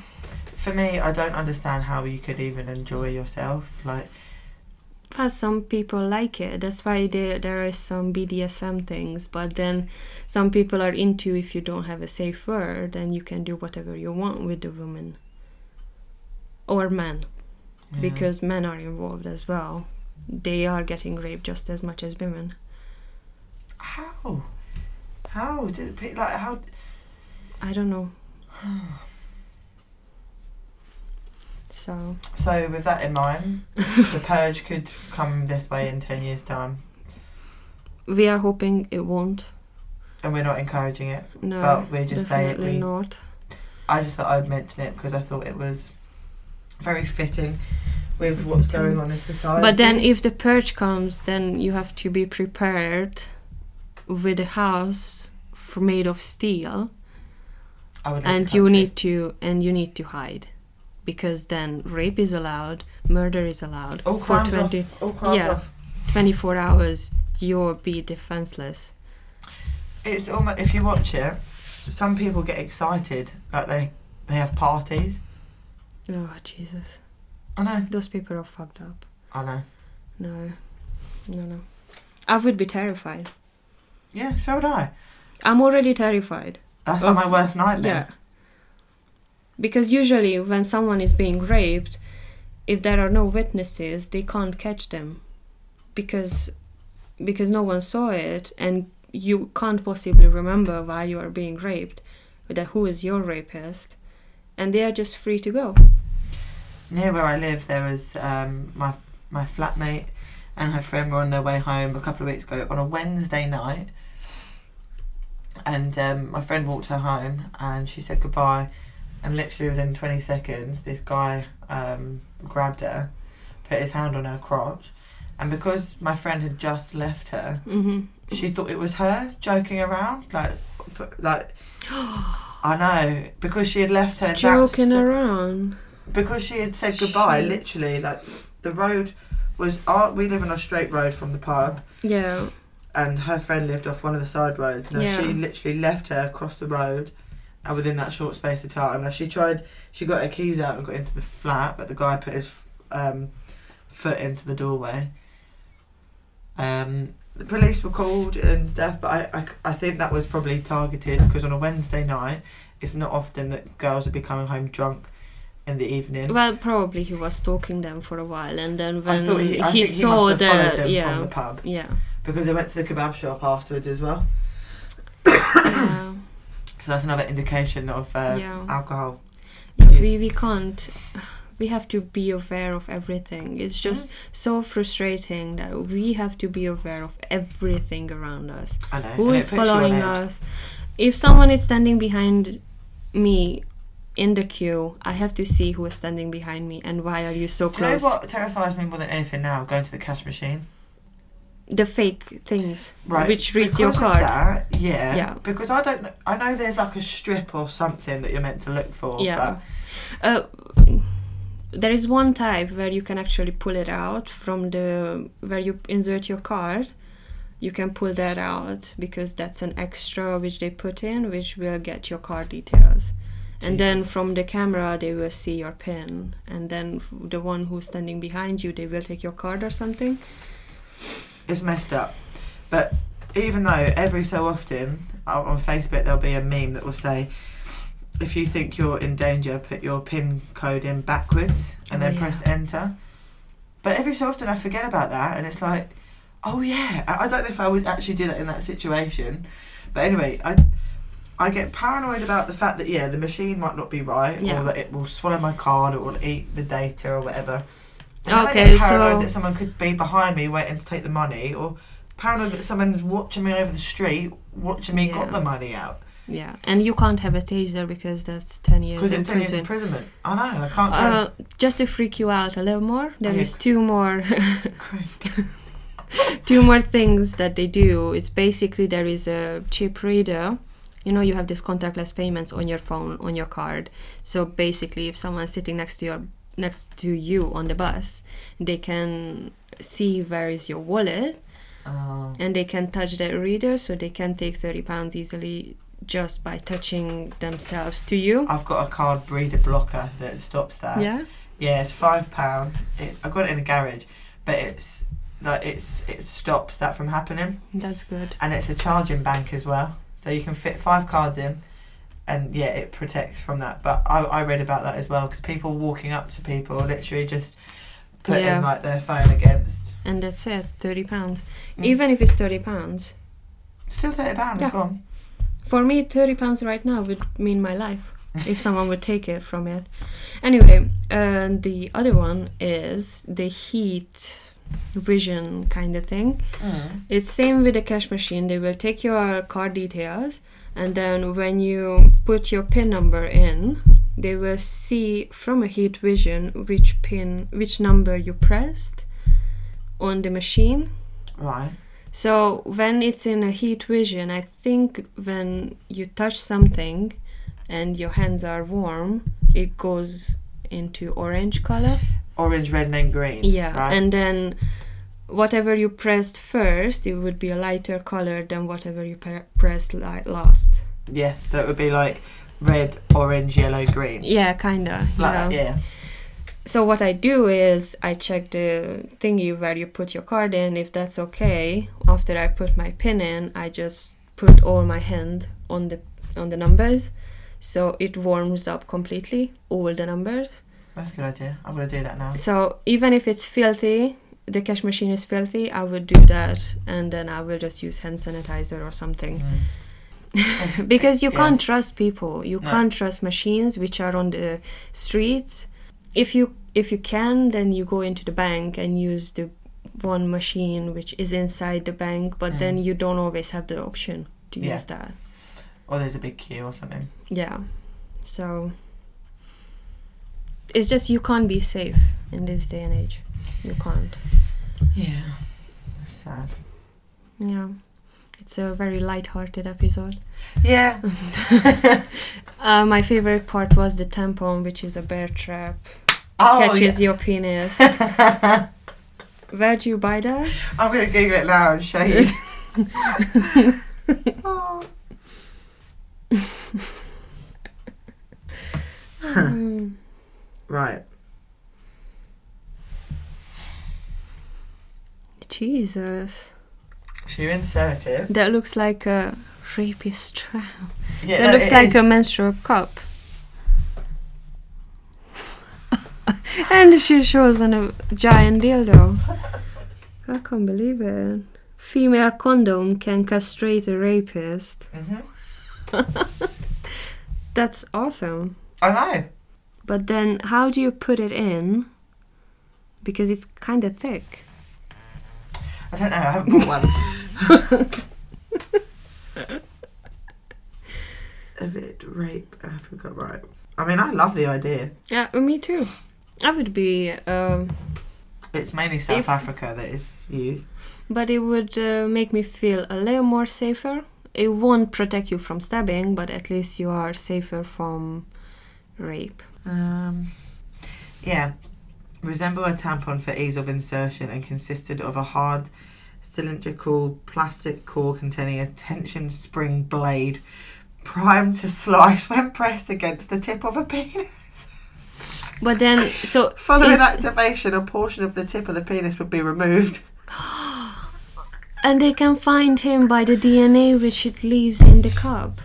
For me, I don't understand how you could even enjoy yourself. Like, But some people like it. That's why there there is some BDSM things. But then some people are into if you don't have a safe word, then you can do whatever you want with the woman or man. yeah. because men are involved as well. They are getting raped just as much as women. how, how did like how? I don't know. So So with that in mind, the purge could come this way in ten years' time, we are hoping it won't. and we're not encouraging it. No, But we just say it, definitely we- not. I just thought I'd mention it because I thought it was very fitting with what's mm-hmm. going on in society. But then, if the purge comes, then you have to be prepared with a house made of steel, I would leave and you need to and you need to hide, because then rape is allowed, murder is allowed all for 20, off. Crimes yeah. off. 24 hours. You'll be defenseless. It's almost if you watch it, some people get excited like they they have parties. Oh Jesus. I know. Those people are fucked up. I know. No, no, no. I would be terrified. Yeah, so would I. I'm already terrified. That's Of- like my worst nightmare. Yeah. because usually when someone is being raped if there are no witnesses they can't catch them because because no one saw it and you can't possibly remember why you are being raped that who is your rapist and they are just free to go Near where I live, there was um, my my flatmate and her friend were on their way home a couple of weeks ago on a Wednesday night, and um, my friend walked her home and she said goodbye, and literally within twenty seconds, this guy um, grabbed her, put his hand on her crotch, and because my friend had just left her, hmm she thought it was her joking around, like like. I know because she had left her joking so- around because she had said goodbye, Shit. literally, like the road was. Our, we live on a straight road from the pub, yeah and her friend lived off one of the side roads. Now Yeah. she literally left her across the road, and within that short space of time, now she tried. She got her keys out and got into the flat, but the guy put his um, foot into the doorway. Um, the police were called and stuff, but I, I, I think that was probably targeted because on a Wednesday night, it's not often that girls would be coming home drunk in the evening. Well, probably he was stalking them for a while, and then when he, he saw followed them yeah, from the pub yeah, because I went to the kebab shop afterwards as well. yeah, So that's another indication of uh, Yeah. alcohol. we we can't. We have to be aware of everything. It's just Mm-hmm. so frustrating that we have to be aware of everything around us. I know. Who is puts you on following us? If someone is standing behind me in the queue, I have to see who is standing behind me and why are you so Do you know close? what terrifies me more than anything now? Going to the cash machine. The fake things, Right. which reads your Because of card. That, yeah. Yeah. Because I don't. kn- I know there's like a strip or something that you're meant to look for. Yeah. Uh, there is one type where you can actually pull it out from the where you insert your card. You can pull that out because that's an extra which they put in, which will get your card details. And then from the camera, they will see your pin, and then the one who's standing behind you, they will take your card or something. It's messed up. But even though every so often on Facebook there'll be a meme that will say, if you think you're in danger, put your pin code in backwards and Oh, then yeah. press enter. But every so often I forget about that, and it's like, oh yeah. I I don't know if I would actually do that in that situation. But anyway, I I get paranoid about the fact that yeah, the machine might not be right, Yeah. or that it will swallow my card, or it will eat the data, or whatever. And then I Okay, get paranoid so- that someone could be behind me waiting to take the money, or paranoid that someone's watching me over the street, watching me got the money out Yeah, and you can't have a taser because that's ten years because in it's ten years prison. imprisonment. I know I can't. Uh, just to freak you out a little more, there Okay. is two more two more things that they do. It's basically there is a chip reader. You know, you have these contactless payments on your phone, on your card. So basically, if someone's sitting next to your next to you on the bus, they can see where is your wallet Um, and they can touch that reader, so they can take thirty pounds easily just by touching themselves to you. I've got a card reader blocker that stops that. Yeah. Yeah, it's five pound. It, I got it in a garage, but it's like it's it stops that from happening, That's good. and it's a charging bank as well, so you can fit five cards in, and yeah, it protects from that. But I, I read about that as well because people walking up to people literally just putting Yeah. like their phone against. And that's it, thirty pounds. Mm. Even if it's thirty pounds, Still thirty pounds Yeah. gone. for me, thirty pounds right now would mean my life if someone would take it from it. Anyway, uh, the other one is the heat vision kind of thing. Mm. It's same with the cash machine. They will take your card details, and then when you put your PIN number in, they will see from a heat vision which pin, which number you pressed on the machine. Right. So when it's in a heat vision, I think when you touch something and your hands are warm, it goes into orange color. Orange, red, and then green. Yeah, Right. and then whatever you pressed first, it would be a lighter color than whatever you pre- pressed li- last. yeah, so it would be like red, orange, yellow, green. Yeah, kinda. Like yeah. So what I do is I check the thingy where you put your card in. If that's okay, after I put my pin in, I just put all my hand on the on the numbers. so it warms up completely all the numbers. That's a good idea. I'm gonna do that now. So even if it's filthy, the cash machine is filthy, I would do that and then I will just use hand sanitizer or something. Mm. because you Yeah. can't trust people. You No. can't trust machines which are on the streets. If you if you can, then you go into the bank and use the one machine which is inside the bank, but then Mm. you don't always have the option to Yeah. use that. Or there's a big queue or something. Yeah. So it's just you can't be safe in this day and age. You can't. Yeah. Sad. Yeah. It's a very light-hearted episode. Yeah. Uh, my favorite part was the tampon, which is a bear trap. Oh, catches your penis. Where'd you buy that? I'm gonna Google it now and show you. oh. Right. Jesus. She insert it. That looks like a rapist trap. Yeah, that no, looks like is. a menstrual cup. and she shows on a giant dildo. I can't believe it. Female condom can castrate a rapist. Mhm. That's awesome. I know. But then, how do you put it in? Because it's kind of thick. I don't know. I haven't bought one. Avid rape Africa. Right. I mean, I love the idea. Yeah, me too. I would be, um, It's mainly South If- Africa that is used. but it would uh, make me feel a little more safer. It won't protect you from stabbing, but at least you are safer from rape. Um, yeah. Resemble a tampon for ease of insertion and consisted of a hard cylindrical plastic core containing a tension spring blade primed to slice when pressed against the tip of a penis. But then, so Following is- activation, a portion of the tip of the penis would be removed. and they can find him by the DNA which it leaves in the cup.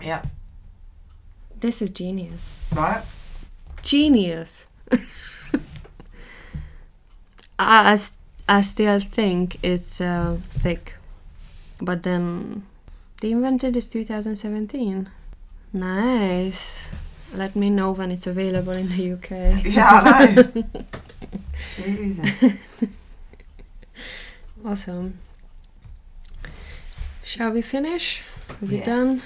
Yeah. This is genius. Right? Genius. I, I still think it's uh, thick, but then they invented this 2017. Nice. Let me know when it's available in the UK. Yeah, I know. Jesus. Awesome. Shall we finish? Are we Yes. done?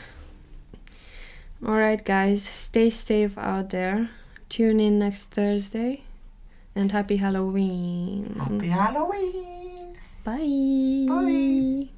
Alright, guys, stay safe out there. Tune in next Thursday. And happy Halloween. Happy Halloween. Bye. Bye.